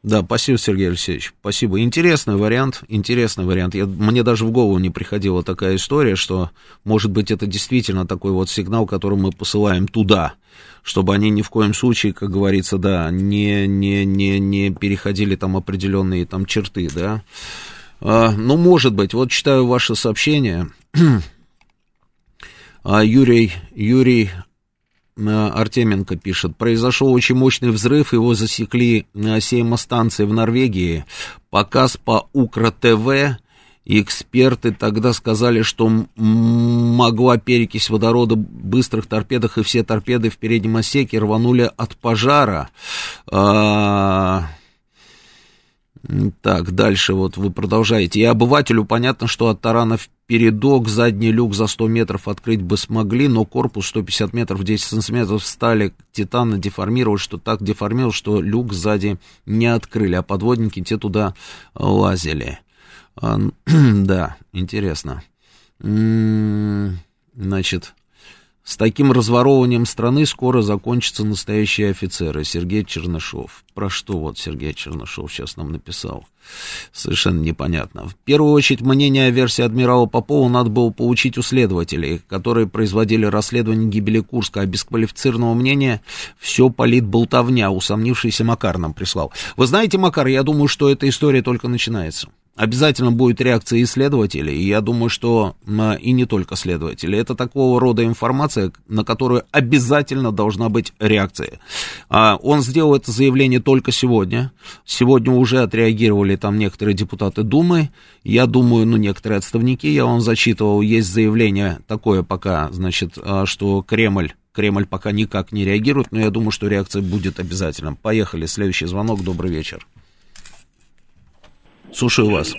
Да, спасибо, Сергей Алексеевич. Спасибо. Интересный вариант, интересный вариант. Я, мне даже в голову не приходила такая история, что, может быть, это действительно такой вот сигнал, который мы посылаем туда, чтобы они ни в коем случае, как говорится, да, не, не, не, не переходили там определенные там черты, да. А, ну, может быть, вот читаю ваше сообщение. А Юрий, Юрий э, Артеменко пишет, произошел очень мощный взрыв, его засекли на сеймостанции в Норвегии, показ по Укра ТВ, эксперты тогда сказали, что могла перекись водорода в быстрых торпедах, и все торпеды в переднем отсеке рванули от пожара. А, так, дальше вот вы продолжаете. И обывателю понятно, что от таранов передок, задний люк за 100 метров открыть бы смогли, но корпус 150 метров, 10 сантиметров стали титана деформировать, что так деформировал, что люк сзади не открыли, а подводники те туда лазили. А, да, интересно. Значит, с таким разворовыванием страны скоро закончатся настоящие офицеры. Сергей Чернышов. Про что вот Сергей Чернышов сейчас нам написал? Совершенно непонятно. В первую очередь, мнение о версии адмирала Попова надо было получить у следователей, которые производили расследование гибели Курска, а без квалифицированного мнения все полит болтовня, усомнившийся Макар нам прислал. Вы знаете, Макар, я думаю, что эта история только начинается. Обязательно будет реакция исследователей, и я думаю, что и не только следователей. Это такого рода информация, на которую обязательно должна быть реакция. А, он сделал это заявление только сегодня. Сегодня уже отреагировали там некоторые депутаты Думы. Я думаю, ну, некоторые отставники, я вам зачитывал, есть заявление такое пока, значит, а, что Кремль Кремль пока никак не реагирует, но я думаю, что реакция будет обязательно. Поехали, следующий звонок, добрый вечер. Слушаю вас.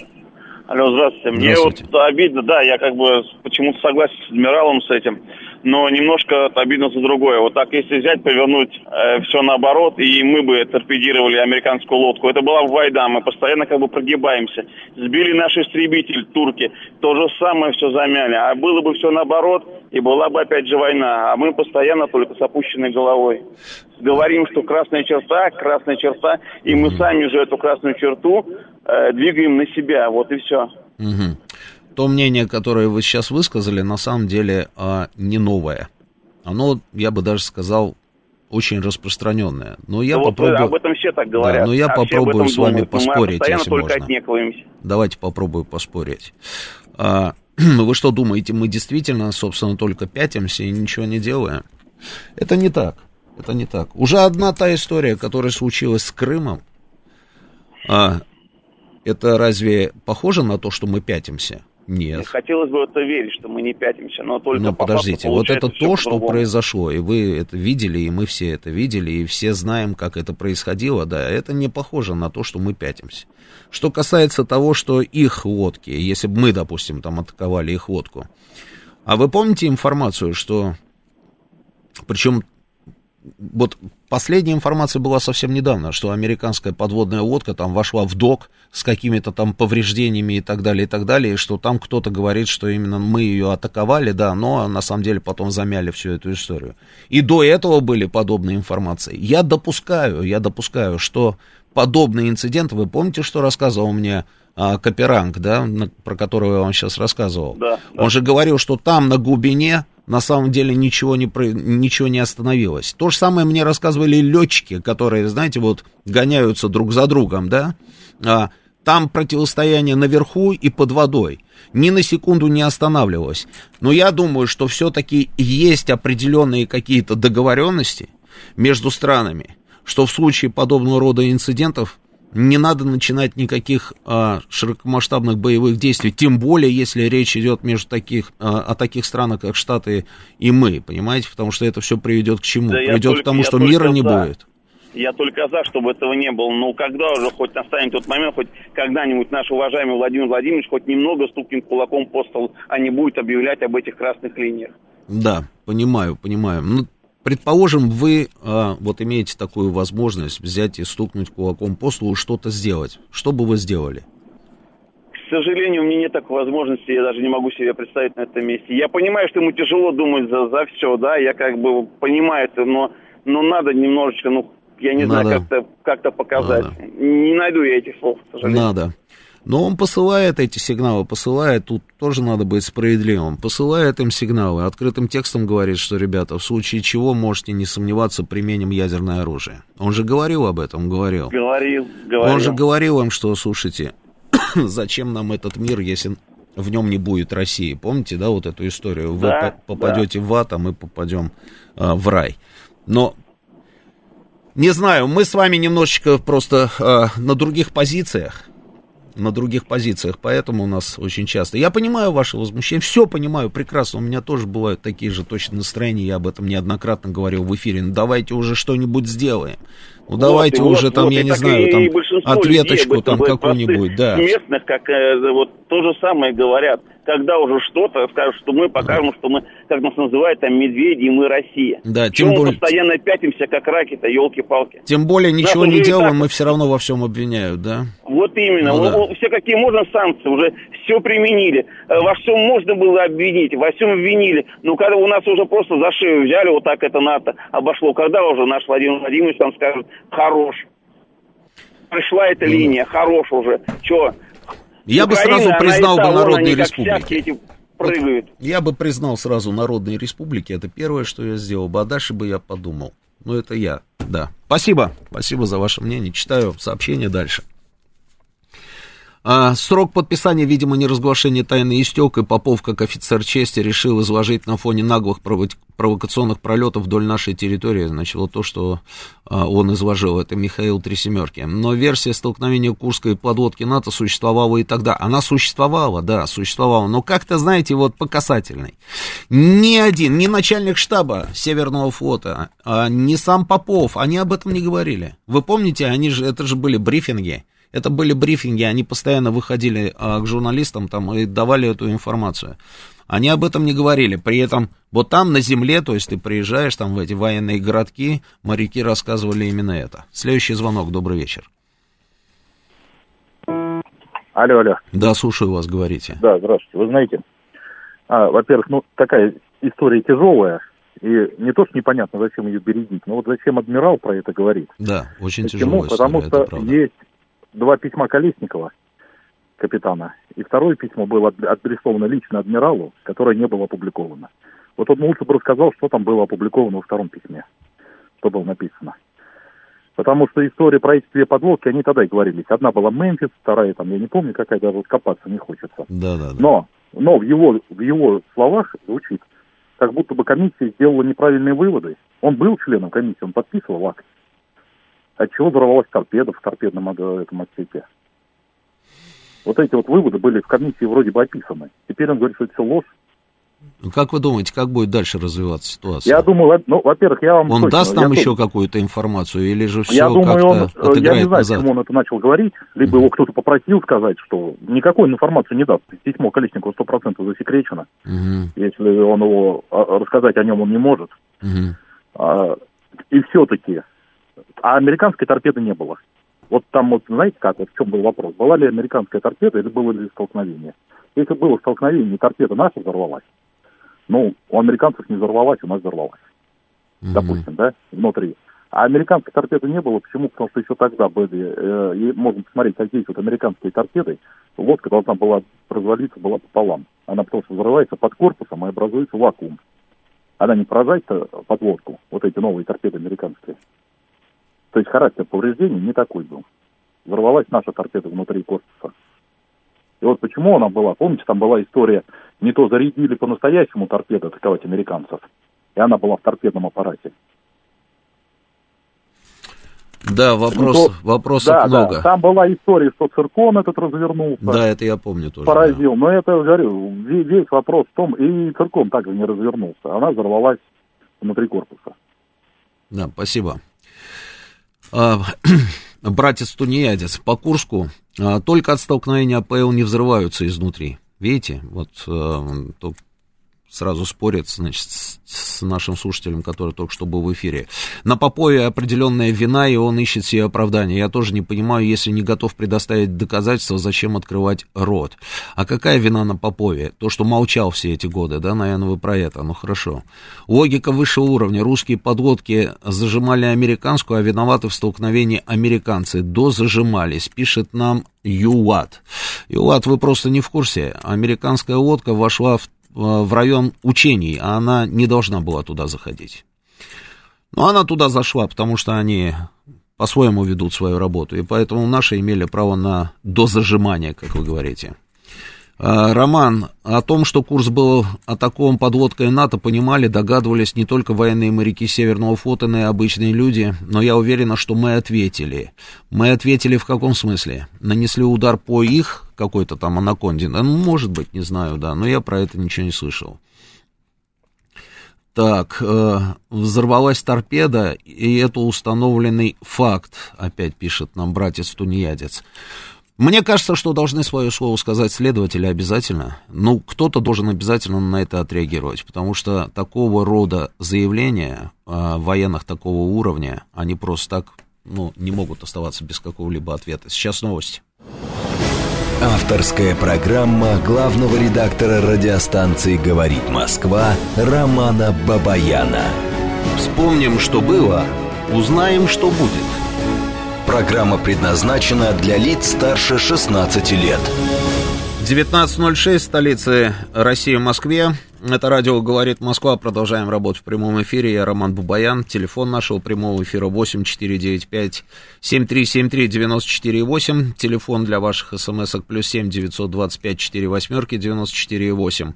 Алло, здравствуйте. Мне здравствуйте. вот обидно, да, я как бы почему-то согласен с адмиралом с этим, но немножко обидно за другое. Вот так, если взять, повернуть э, все наоборот, и мы бы торпедировали американскую лодку, это была бы война, мы постоянно как бы прогибаемся. Сбили наш истребитель, турки, то же самое все замяли. А было бы все наоборот, и была бы опять же война. А мы постоянно только с опущенной головой. Говорим, что красная черта, красная черта, и мы сами уже эту красную черту э, двигаем на себя, вот и все. Угу. То мнение, которое вы сейчас высказали, на самом деле э, не новое. Оно, я бы даже сказал, очень распространенное. Но я ну, попробую... Вот об этом все так говорят. Да, но я а попробую с вами думают. поспорить, если можно. Отнекиваемся. Давайте попробую поспорить. А, вы что думаете, мы действительно, собственно, только пятимся и ничего не делаем? Это не так. Это не так. Уже одна та история, которая случилась с Крымом, а, это разве похоже на то, что мы пятимся? Нет. Хотелось бы это верить, что мы не пятимся, но только... Но подождите, вот это то, что произошло, и вы это видели, и мы все это видели, и все знаем, как это происходило, да, это не похоже на то, что мы пятимся. Что касается того, что их лодки, если бы мы, допустим, там атаковали их лодку, а вы помните информацию, что... Причем вот последняя информация была совсем недавно, что американская подводная лодка там вошла в док с какими-то там повреждениями и так далее, и так далее, и что там кто-то говорит, что именно мы ее атаковали, да, но на самом деле потом замяли всю эту историю. И до этого были подобные информации. Я допускаю, я допускаю, что подобные инциденты, вы помните, что рассказывал мне а, Каперанг, да, на, про которого я вам сейчас рассказывал? Да, да. Он же говорил, что там на глубине на самом деле ничего не, ничего не остановилось. То же самое мне рассказывали летчики, которые, знаете, вот гоняются друг за другом, да, а, там противостояние наверху и под водой. Ни на секунду не останавливалось. Но я думаю, что все-таки есть определенные какие-то договоренности между странами, что в случае подобного рода инцидентов не надо начинать никаких а, широкомасштабных боевых действий, тем более, если речь идет между таких, а, о таких странах, как Штаты и мы, понимаете, потому что это все приведет к чему? Да приведет только, к тому, что мира не за. будет. Я только за, чтобы этого не было. Но когда уже хоть настанет тот момент, хоть когда-нибудь наш уважаемый Владимир Владимирович хоть немного стукнет кулаком по столу, а не будет объявлять об этих красных линиях. Да, понимаю, понимаю. Ну, Предположим, вы а, вот имеете такую возможность взять и стукнуть кулаком по столу, что-то сделать. Что бы вы сделали? К сожалению, у меня нет такой возможности, я даже не могу себе представить на этом месте. Я понимаю, что ему тяжело думать за, за все, да, я как бы понимаю это, но, но надо немножечко, ну, я не надо. знаю, как-то как показать. Надо. Не найду я этих слов, к сожалению. Надо. Но он посылает эти сигналы, посылает, тут тоже надо быть справедливым, посылает им сигналы, открытым текстом говорит, что, ребята, в случае чего можете не сомневаться, применим ядерное оружие. Он же говорил об этом, говорил. Говорил, говорил. Он же говорил им, что, слушайте, зачем нам этот мир, если в нем не будет России. Помните, да, вот эту историю? Вы да, попадете да. в ад, а мы попадем а, в рай. Но не знаю, мы с вами немножечко просто а, на других позициях на других позициях, поэтому у нас очень часто. Я понимаю ваше возмущение, все понимаю прекрасно, у меня тоже бывают такие же точно настроения, я об этом неоднократно говорил в эфире, ну давайте уже что-нибудь сделаем. Ну вот, давайте уже вот, там, вот, я не знаю, там ответочку там какую-нибудь, да. Местных, как э, вот то же самое говорят когда уже что-то скажут, что мы покажем, что мы, как нас называют, там, медведи, и мы Россия. Да, тем Чего более... мы постоянно пятимся, как раки-то, елки-палки. Тем более ничего нас не делаем, так... мы все равно во всем обвиняют, да? Вот именно. Ну, да. Все какие можно санкции уже все применили. Э, во всем можно было обвинить, во всем обвинили. Но когда у нас уже просто за шею взяли, вот так это НАТО обошло, когда уже наш Владимир Владимирович там скажет, хорош. Пришла эта ну, линия, хорош уже. Че, я бы сразу признал бы Народные Республики. Вот я бы признал сразу Народные Республики, это первое, что я сделал бы, а дальше бы я подумал. Ну, это я, да. Спасибо, спасибо за ваше мнение. Читаю сообщение дальше. А, срок подписания, видимо, неразглашения тайны истек, и Попов, как офицер чести, решил изложить на фоне наглых провокационных пролетов вдоль нашей территории. Значит, вот то, что а, он изложил, это Михаил Трисемерки. Но версия столкновения Курской подводки НАТО существовала и тогда. Она существовала, да, существовала, но как-то, знаете, вот по касательной. Ни один, ни начальник штаба Северного флота, а, ни сам Попов, они об этом не говорили. Вы помните, они же, это же были брифинги. Это были брифинги, они постоянно выходили а, к журналистам там и давали эту информацию. Они об этом не говорили. При этом вот там на земле, то есть ты приезжаешь там в эти военные городки, моряки рассказывали именно это. Следующий звонок, добрый вечер. Алло, алло. Да, слушаю вас, говорите. Да, здравствуйте. Вы знаете, а, во-первых, ну, такая история тяжелая, и не то, что непонятно, зачем ее бередить, но вот зачем адмирал про это говорит. Да, очень Почему? тяжелая Потому история, что есть два письма Колесникова, капитана, и второе письмо было адресовано лично адмиралу, которое не было опубликовано. Вот он лучше бы рассказал, что там было опубликовано во втором письме, что было написано. Потому что история про эти две подлодки, они тогда и говорились. Одна была Мемфис, вторая там, я не помню, какая даже вот копаться не хочется. Да, да, да. Но, но в его, в его словах звучит, как будто бы комиссия сделала неправильные выводы. Он был членом комиссии, он подписывал акт от чего взорвалась торпеда в торпедном этом отсеке. Вот эти вот выводы были в комиссии вроде бы описаны. Теперь он говорит, что это все ложь. Ну, как вы думаете, как будет дальше развиваться ситуация? Я думаю, ну, во-первых, я вам... Он точно, даст нам я еще какую-то информацию, или же все я думаю, он, как-то Я не знаю, назад? почему он это начал говорить, либо его кто-то попросил сказать, что никакой информации не даст. Письмо Колесникова 100% засекречено. Угу. Если он его... а, Рассказать о нем он не может. Угу. А, и все-таки а американской торпеды не было. Вот там вот, знаете как, вот в чем был вопрос, была ли американская торпеда или было ли столкновение. Если было столкновение, и торпеда наша взорвалась, ну, у американцев не взорвалась, у нас взорвалась. Mm-hmm. Допустим, да, внутри. А американской торпеды не было. Почему? Потому что еще тогда были, э, и можно посмотреть, как здесь вот американские торпеды, лодка должна была развалиться, была пополам. Она потому что взрывается под корпусом и образуется вакуум. Она не поражает под лодку, вот эти новые торпеды американские. То есть характер повреждений не такой был. Взорвалась наша торпеда внутри корпуса. И вот почему она была, помните, там была история, не то зарядили по-настоящему торпеду атаковать американцев, и она была в торпедном аппарате. Да, вопрос, то, вопросов да, много. Да, там была история, что циркон этот развернулся. Да, это я помню тоже. Поразил. Да. Но это, говорю, весь вопрос в том, и циркон также не развернулся. Она взорвалась внутри корпуса. Да, спасибо. А, братец Тунеядец, по Курску а, только от столкновения АПЛ не взрываются изнутри. Видите, вот а, сразу спорит, значит, с нашим слушателем, который только что был в эфире. На Попове определенная вина, и он ищет себе оправдание. Я тоже не понимаю, если не готов предоставить доказательства, зачем открывать рот. А какая вина на Попове? То, что молчал все эти годы, да, наверное, вы про это, ну хорошо. Логика высшего уровня. Русские подлодки зажимали американскую, а виноваты в столкновении американцы. Дозажимались, пишет нам ЮАТ. ЮАТ, вы просто не в курсе. Американская лодка вошла в в район учений, а она не должна была туда заходить. Но она туда зашла, потому что они по-своему ведут свою работу, и поэтому наши имели право на дозажимание, как вы говорите. А, Роман, о том, что курс был атакован подлодкой НАТО, понимали, догадывались не только военные моряки Северного флота, но и обычные люди, но я уверена, что мы ответили. Мы ответили в каком смысле? Нанесли удар по их какой-то там анаконде? Ну, может быть, не знаю, да, но я про это ничего не слышал. Так, э, взорвалась торпеда, и это установленный факт, опять пишет нам братец Тунеядец. Мне кажется, что должны свое слово сказать следователи обязательно. Ну, кто-то должен обязательно на это отреагировать, потому что такого рода заявления э, военных такого уровня, они просто так, ну, не могут оставаться без какого-либо ответа. Сейчас новости. Авторская программа главного редактора радиостанции «Говорит Москва» Романа Бабаяна. Вспомним, что было, узнаем, что будет – Программа предназначена для лиц старше 16 лет. 19.06, столицы России, Москве. Это радио «Говорит Москва». Продолжаем работать в прямом эфире. Я Роман Бубаян. Телефон нашего прямого эфира 8495 7373 94 Телефон для ваших смс-ок плюс 7 925 4 восьмерки 94 8.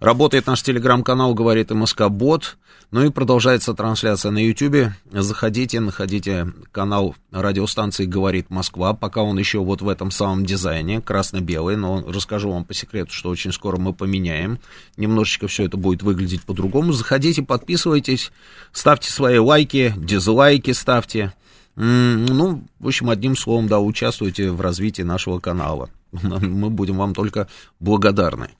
Работает наш телеграм-канал «Говорит МСК Бот». Ну и продолжается трансляция на YouTube. Заходите, находите канал радиостанции «Говорит Москва», пока он еще вот в этом самом дизайне, красно-белый, но расскажу вам по секрету, что очень скоро мы поменяем. Немножечко все это будет выглядеть по-другому. Заходите, подписывайтесь, ставьте свои лайки, дизлайки ставьте. Ну, в общем, одним словом, да, участвуйте в развитии нашего канала. Мы будем вам только благодарны.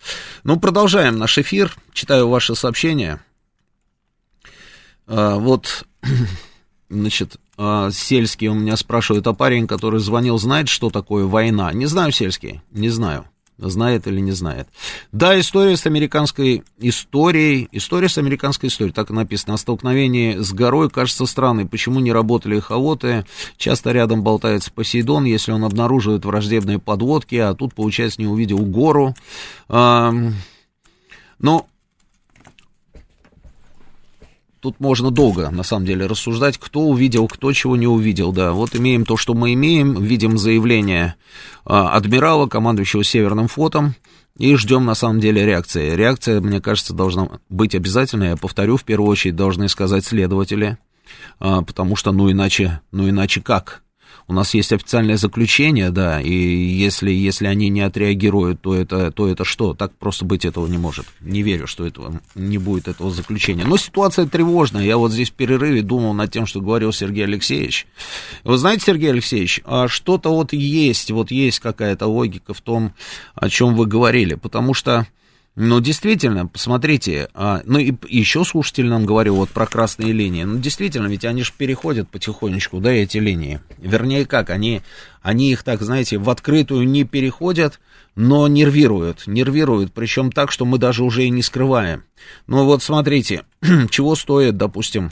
Ну, продолжаем наш эфир. Читаю ваши сообщения. А, вот, значит, а, Сельский у меня спрашивает, а парень, который звонил, знает, что такое война? Не знаю, Сельский, не знаю. Знает или не знает. Да, история с американской историей, история с американской историей, так и написано, о столкновении с горой кажется странной. Почему не работали эхолоты? Часто рядом болтается Посейдон, если он обнаруживает враждебные подводки, а тут, получается, не увидел гору. Но тут можно долго, на самом деле, рассуждать, кто увидел, кто чего не увидел, да. Вот имеем то, что мы имеем, видим заявление а, адмирала, командующего Северным флотом, и ждем, на самом деле, реакции. Реакция, мне кажется, должна быть обязательной. Я повторю, в первую очередь должны сказать следователи, а, потому что, ну, иначе, ну, иначе как? У нас есть официальное заключение, да, и если, если они не отреагируют, то это, то это что? Так просто быть этого не может. Не верю, что этого не будет этого заключения. Но ситуация тревожная. Я вот здесь в перерыве думал над тем, что говорил Сергей Алексеевич. Вы знаете, Сергей Алексеевич, а что-то вот есть, вот есть какая-то логика в том, о чем вы говорили, потому что ну, действительно, посмотрите, а, ну и еще слушатель нам говорил вот про красные линии. Ну, действительно, ведь они же переходят потихонечку, да, эти линии. Вернее, как, они, они их так, знаете, в открытую не переходят, но нервируют, нервируют, причем так, что мы даже уже и не скрываем. Ну вот смотрите, чего стоит, допустим,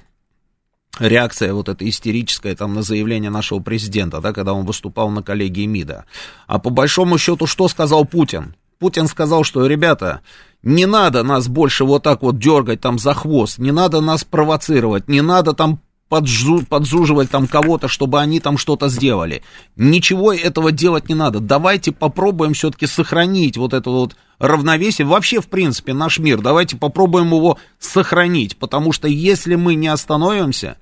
реакция вот эта истерическая там на заявление нашего президента, да, когда он выступал на коллегии МИДа. А по большому счету, что сказал Путин? Путин сказал, что, ребята, не надо нас больше вот так вот дергать там за хвост, не надо нас провоцировать, не надо там поджу, поджуживать там кого-то, чтобы они там что-то сделали. Ничего этого делать не надо. Давайте попробуем все-таки сохранить вот это вот равновесие. Вообще, в принципе, наш мир, давайте попробуем его сохранить, потому что если мы не остановимся,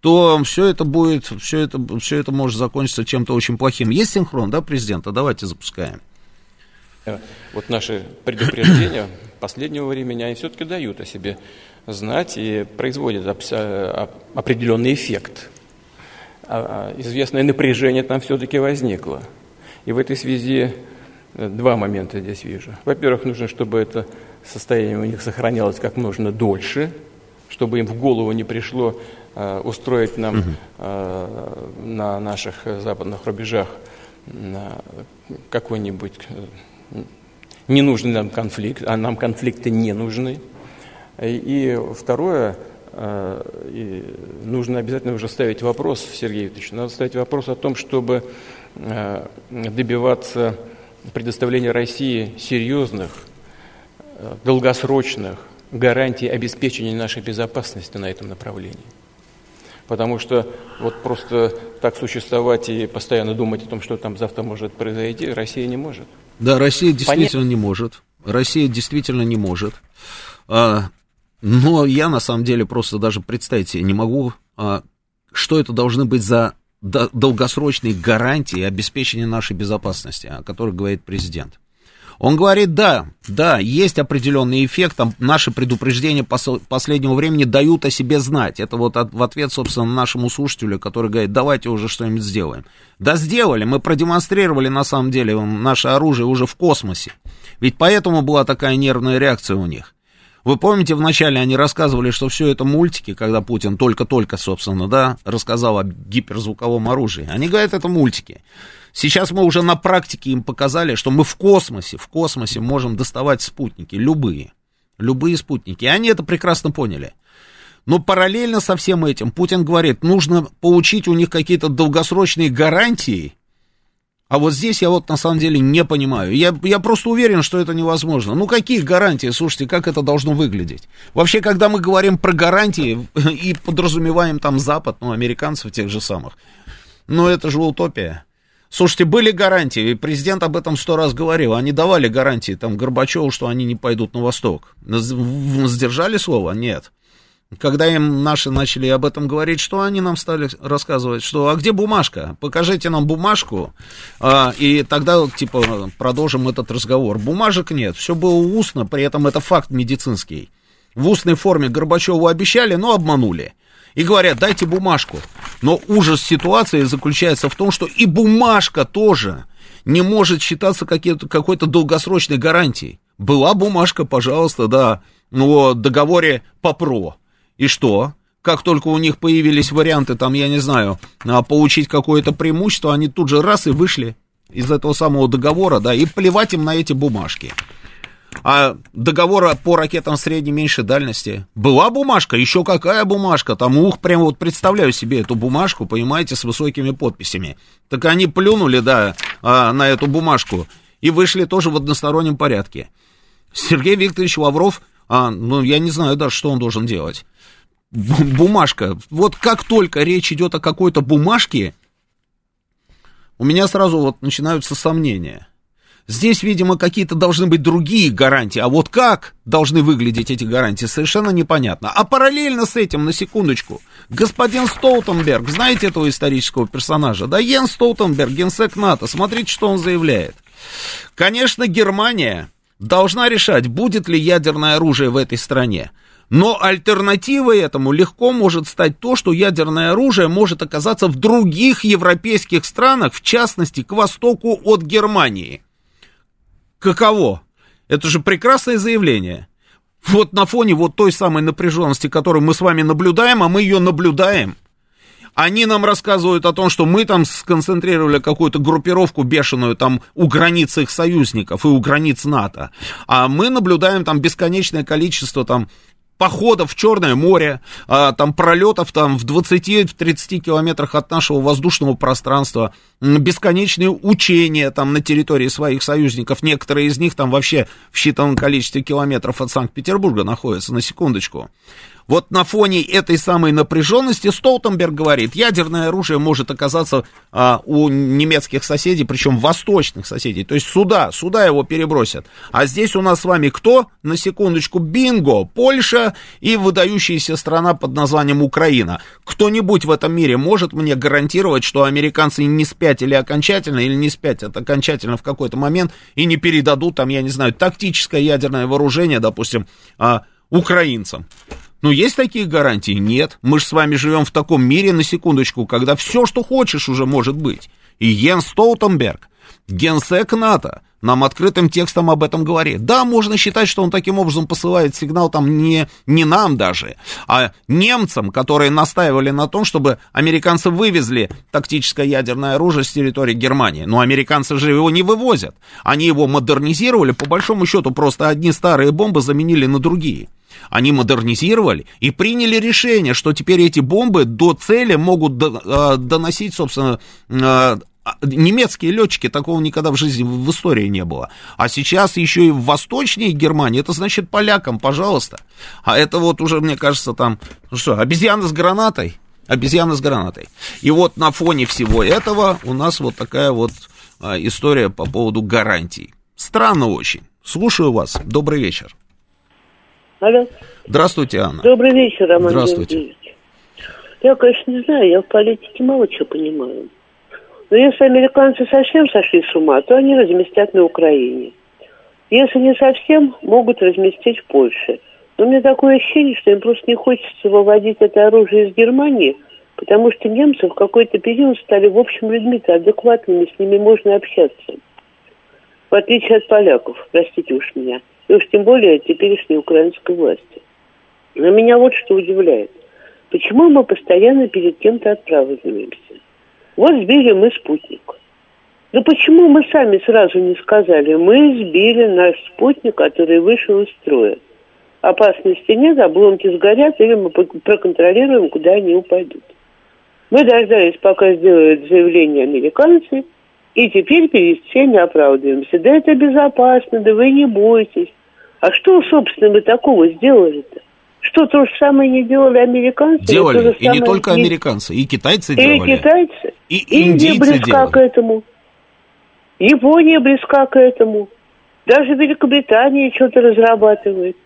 то все это будет, все это, все это может закончиться чем-то очень плохим. Есть синхрон, да, президента? Давайте запускаем. Э, вот наши предупреждения последнего времени, они все-таки дают о себе знать и производят определенный эффект. А, а, известное напряжение там все-таки возникло. И в этой связи э, два момента здесь вижу. Во-первых, нужно, чтобы это состояние у них сохранялось как можно дольше, чтобы им в голову не пришло э, устроить нам угу. э, на наших западных рубежах э, какой-нибудь не нужен нам конфликт, а нам конфликты не нужны. И второе, э, нужно обязательно уже ставить вопрос, Сергей Викторович, надо ставить вопрос о том, чтобы э, добиваться предоставления России серьезных, э, долгосрочных гарантий обеспечения нашей безопасности на этом направлении. Потому что вот просто так существовать и постоянно думать о том, что там завтра может произойти, Россия не может. Да, Россия действительно Понятно. не может. Россия действительно не может. А, но я на самом деле просто даже представить себе не могу, а, что это должны быть за долгосрочные гарантии обеспечения нашей безопасности, о которых говорит президент. Он говорит, да, да, есть определенный эффект, там наши предупреждения пос- последнего времени дают о себе знать. Это вот от, в ответ, собственно, нашему слушателю, который говорит, давайте уже что-нибудь сделаем. Да сделали, мы продемонстрировали на самом деле наше оружие уже в космосе. Ведь поэтому была такая нервная реакция у них. Вы помните, вначале они рассказывали, что все это мультики, когда Путин только-только, собственно, да, рассказал о гиперзвуковом оружии. Они говорят, это мультики. Сейчас мы уже на практике им показали, что мы в космосе, в космосе можем доставать спутники, любые, любые спутники. И они это прекрасно поняли. Но параллельно со всем этим Путин говорит, нужно получить у них какие-то долгосрочные гарантии А вот здесь я вот на самом деле не понимаю. Я, я просто уверен, что это невозможно. Ну, какие гарантии? Слушайте, как это должно выглядеть? Вообще, когда мы говорим про гарантии и подразумеваем там Запад, ну, американцев тех же самых, ну, это же утопия. Слушайте, были гарантии, президент об этом сто раз говорил. Они давали гарантии там Горбачеву, что они не пойдут на восток. Сдержали слово? Нет. Когда им наши начали об этом говорить, что они нам стали рассказывать, что а где бумажка? Покажите нам бумажку, а, и тогда типа продолжим этот разговор. Бумажек нет, все было устно, при этом это факт медицинский. В устной форме Горбачеву обещали, но обманули. И говорят, дайте бумажку. Но ужас ситуации заключается в том, что и бумажка тоже не может считаться какой-то долгосрочной гарантией. Была бумажка, пожалуйста, да, но договоре по ПРО. И что? Как только у них появились варианты, там, я не знаю, а, получить какое-то преимущество, они тут же раз и вышли из этого самого договора, да, и плевать им на эти бумажки. А договора по ракетам средней меньшей дальности. Была бумажка, еще какая бумажка? Там, ух, прямо вот представляю себе эту бумажку, понимаете, с высокими подписями. Так они плюнули, да, а, на эту бумажку и вышли тоже в одностороннем порядке. Сергей Викторович Лавров, а, ну, я не знаю даже, что он должен делать бумажка. Вот как только речь идет о какой-то бумажке, у меня сразу вот начинаются сомнения. Здесь, видимо, какие-то должны быть другие гарантии, а вот как должны выглядеть эти гарантии, совершенно непонятно. А параллельно с этим, на секундочку, господин Столтенберг, знаете этого исторического персонажа? Да, Йен Столтенберг, генсек НАТО, смотрите, что он заявляет. Конечно, Германия должна решать, будет ли ядерное оружие в этой стране. Но альтернативой этому легко может стать то, что ядерное оружие может оказаться в других европейских странах, в частности, к востоку от Германии. Каково? Это же прекрасное заявление. Вот на фоне вот той самой напряженности, которую мы с вами наблюдаем, а мы ее наблюдаем, они нам рассказывают о том, что мы там сконцентрировали какую-то группировку бешеную там у границ их союзников и у границ НАТО. А мы наблюдаем там бесконечное количество там походов в Черное море, а, там пролетов там в 20-30 километрах от нашего воздушного пространства, бесконечные учения там на территории своих союзников, некоторые из них там вообще в считанном количестве километров от Санкт-Петербурга находятся, на секундочку. Вот на фоне этой самой напряженности Столтенберг говорит, ядерное оружие может оказаться а, у немецких соседей, причем восточных соседей, то есть сюда, сюда его перебросят. А здесь у нас с вами кто? На секундочку, бинго, Польша и выдающаяся страна под названием Украина. Кто-нибудь в этом мире может мне гарантировать, что американцы не спятили окончательно или не спятят окончательно в какой-то момент и не передадут там, я не знаю, тактическое ядерное вооружение, допустим, а, украинцам. Ну, есть такие гарантии? Нет. Мы же с вами живем в таком мире, на секундочку, когда все, что хочешь, уже может быть. И Йен Столтенберг, генсек НАТО, нам открытым текстом об этом говорит. Да, можно считать, что он таким образом посылает сигнал там не, не нам даже, а немцам, которые настаивали на том, чтобы американцы вывезли тактическое ядерное оружие с территории Германии. Но американцы же его не вывозят. Они его модернизировали, по большому счету просто одни старые бомбы заменили на другие. Они модернизировали и приняли решение, что теперь эти бомбы до цели могут а, доносить, собственно, а, немецкие летчики, такого никогда в жизни в истории не было. А сейчас еще и в восточнее Германии, это значит полякам, пожалуйста. А это вот уже, мне кажется, там, ну что, обезьяна с гранатой, обезьяна с гранатой. И вот на фоне всего этого у нас вот такая вот а, история по поводу гарантий. Странно очень. Слушаю вас. Добрый вечер. Алло. Здравствуйте, Анна. Добрый вечер, Роман Здравствуйте. Георгиевич. Я, конечно, не знаю, я в политике мало чего понимаю. Но если американцы совсем сошли с ума, то они разместят на Украине. Если не совсем, могут разместить в Польше. Но у меня такое ощущение, что им просто не хочется выводить это оружие из Германии, потому что немцы в какой-то период стали, в общем, людьми-то адекватными, с ними можно общаться. В отличие от поляков, простите уж меня и уж тем более теперешней украинской власти. Но меня вот что удивляет. Почему мы постоянно перед кем-то отправляемся? Вот сбили мы спутник. Да почему мы сами сразу не сказали, мы сбили наш спутник, который вышел из строя. Опасности нет, обломки сгорят, или мы проконтролируем, куда они упадут. Мы дождались, пока сделают заявление американцы, И теперь перед всеми оправдываемся. Да это безопасно, да вы не бойтесь. А что, собственно, мы такого сделали-то? Что то же самое не делали американцы? Делали, и, и не только американцы, и китайцы и делали. И китайцы. И Индия близка делали. к этому. Япония близка к этому. Даже Великобритания что-то разрабатывает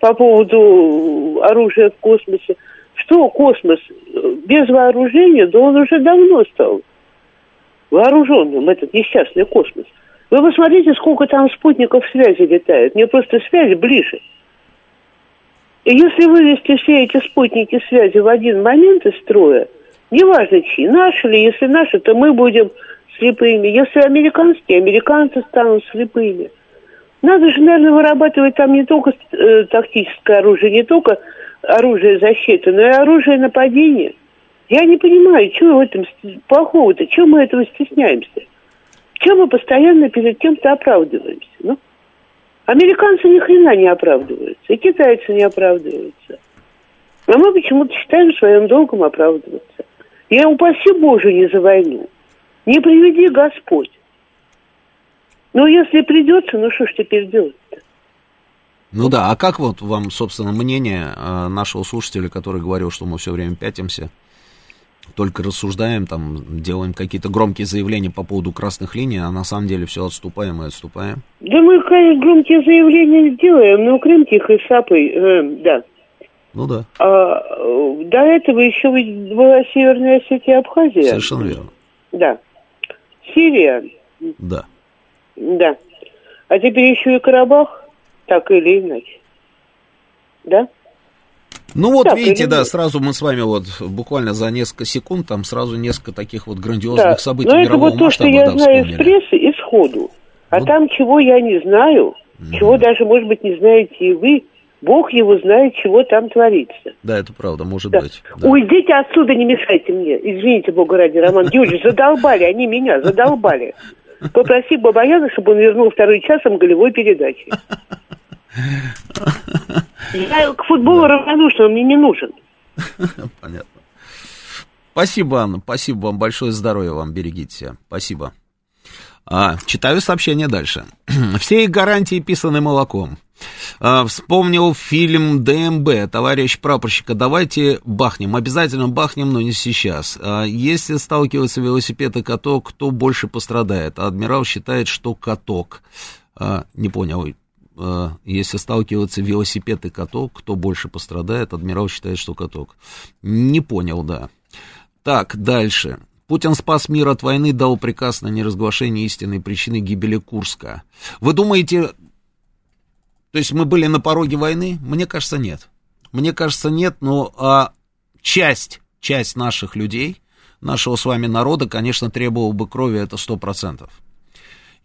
по поводу оружия в космосе. Что космос без вооружения, да он уже давно стал вооруженным, этот несчастный космос. Вы посмотрите, сколько там спутников связи летает. Мне просто связь ближе. И если вывести все эти спутники связи в один момент из строя, неважно чьи, наши ли, если наши, то мы будем слепыми. Если американские, американцы станут слепыми. Надо же, наверное, вырабатывать там не только э, тактическое оружие, не только оружие защиты, но и оружие нападения. Я не понимаю, что в этом плохого-то, чего мы этого стесняемся? Чем мы постоянно перед кем-то оправдываемся? Ну, американцы ни хрена не оправдываются, и китайцы не оправдываются. А мы почему-то считаем своим долгом оправдываться. Я упаси Боже не за войну. Не приведи Господь. Но если придется, ну что ж теперь делать-то? Ну да, а как вот вам, собственно, мнение э, нашего слушателя, который говорил, что мы все время пятимся, только рассуждаем, там, делаем какие-то громкие заявления по поводу красных линий, а на самом деле все отступаем и отступаем? Да мы громкие заявления сделаем, но Крым тихой сапой, э, да. Ну да. А, до этого еще была Северная Осетия Абхазия. Совершенно верно. Да. Сирия. Да. Да. А теперь еще и Карабах, так или иначе. Да? Ну вот, так, видите, да, сразу мы с вами вот буквально за несколько секунд там сразу несколько таких вот грандиозных да. событий Но это вот то, что я да, знаю из прессы и сходу. А вот. там, чего я не знаю, mm. чего даже, может быть, не знаете и вы, Бог его знает, чего там творится. Да, это правда, может да. быть. Да. Уйдите отсюда, не мешайте мне. Извините, Бога ради, Роман Юрьевич, задолбали, они меня задолбали. Попроси Бабаяна, чтобы он вернул второй часом голевой передачи. Я к футболу да. равнодушна, он мне не нужен. Понятно. Спасибо, Анна, спасибо вам большое, здоровья вам, берегите себя. Спасибо. А, читаю сообщение дальше. Все их гарантии писаны молоком. А, вспомнил фильм ДМБ, товарищ прапорщика, давайте бахнем, обязательно бахнем, но не сейчас. А, если сталкивается велосипед и каток, кто больше пострадает? Адмирал считает, что каток. А, не понял, а, если сталкиваются велосипед и каток, кто больше пострадает? Адмирал считает, что каток. Не понял, да. Так, дальше. Путин спас мир от войны, дал приказ на неразглашение истинной причины гибели Курска. Вы думаете, то есть мы были на пороге войны? Мне кажется, нет. Мне кажется, нет, но а, часть, часть наших людей, нашего с вами народа, конечно, требовала бы крови, это сто процентов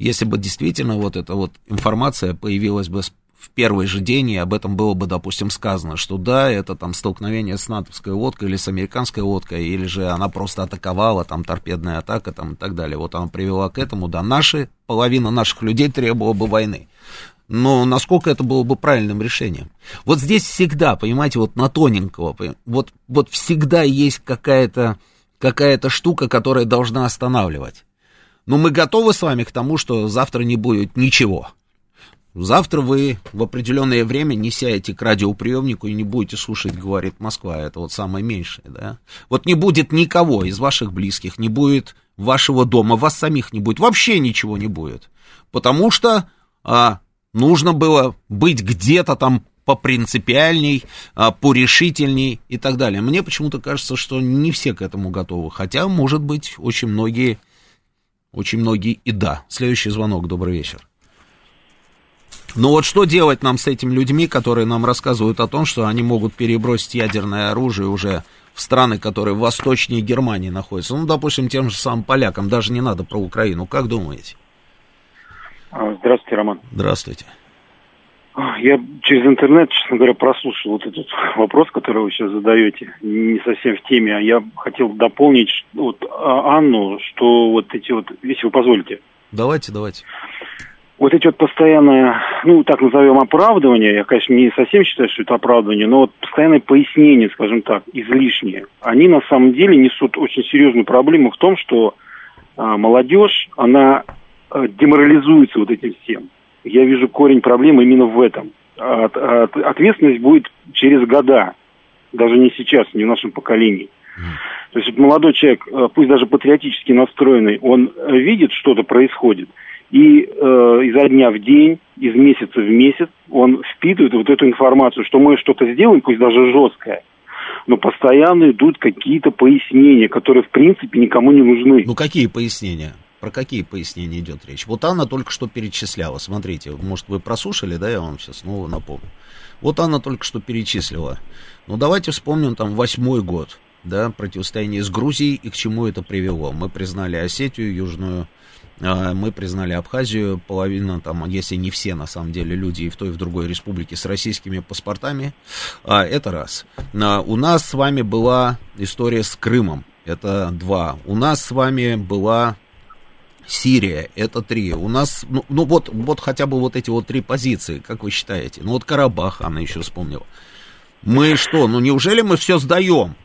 если бы действительно вот эта вот информация появилась бы в первый же день, и об этом было бы, допустим, сказано, что да, это там столкновение с натовской лодкой или с американской лодкой, или же она просто атаковала, там торпедная атака там и так далее. Вот она привела к этому, да, наши, половина наших людей требовала бы войны. Но насколько это было бы правильным решением? Вот здесь всегда, понимаете, вот на тоненького, вот, вот всегда есть какая-то какая-то штука, которая должна останавливать. Но мы готовы с вами к тому, что завтра не будет ничего. Завтра вы в определенное время не сядете к радиоприемнику и не будете слушать, говорит Москва. Это вот самое меньшее, да? Вот не будет никого из ваших близких, не будет вашего дома, вас самих не будет, вообще ничего не будет. Потому что а, нужно было быть где-то там попринципиальней, а, порешительней и так далее. Мне почему-то кажется, что не все к этому готовы. Хотя, может быть, очень многие очень многие и да. Следующий звонок, добрый вечер. Ну вот что делать нам с этими людьми, которые нам рассказывают о том, что они могут перебросить ядерное оружие уже в страны, которые восточнее Германии находятся? Ну, допустим, тем же самым полякам, даже не надо про Украину. Как думаете? Здравствуйте, Роман. Здравствуйте. Я через интернет, честно говоря, прослушал вот этот вопрос, который вы сейчас задаете, не совсем в теме. А я хотел дополнить вот а, Анну, что вот эти вот, если вы позволите. Давайте, давайте. Вот эти вот постоянные, ну, так назовем, оправдывания, я, конечно, не совсем считаю, что это оправдывание, но вот постоянные пояснения, скажем так, излишние, они на самом деле несут очень серьезную проблему в том, что а, молодежь, она а, деморализуется вот этим всем. Я вижу корень проблемы именно в этом. От, от, ответственность будет через года, даже не сейчас, не в нашем поколении. То есть молодой человек, э, пусть даже патриотически настроенный, он видит, что-то происходит, и э, изо дня в день, из месяца в месяц он впитывает вот эту информацию, что мы что-то сделаем, пусть даже жесткое, но постоянно идут какие-то пояснения, которые в принципе никому не нужны. Ну какие пояснения? Про какие пояснения идет речь? Вот Анна только что перечисляла. Смотрите, может, вы прослушали, да, я вам сейчас снова напомню. Вот Анна только что перечислила. Ну, давайте вспомним там восьмой год, да, противостояние с Грузией и к чему это привело. Мы признали Осетию, Южную а, мы признали Абхазию, половина там, если не все, на самом деле, люди и в той, и в другой республике с российскими паспортами. А, это раз. А, у нас с вами была история с Крымом. Это два. У нас с вами была Сирия, это три. У нас, ну, ну вот, вот хотя бы вот эти вот три позиции, как вы считаете? Ну вот Карабах, она еще вспомнила. Мы что, ну неужели мы все сдаем?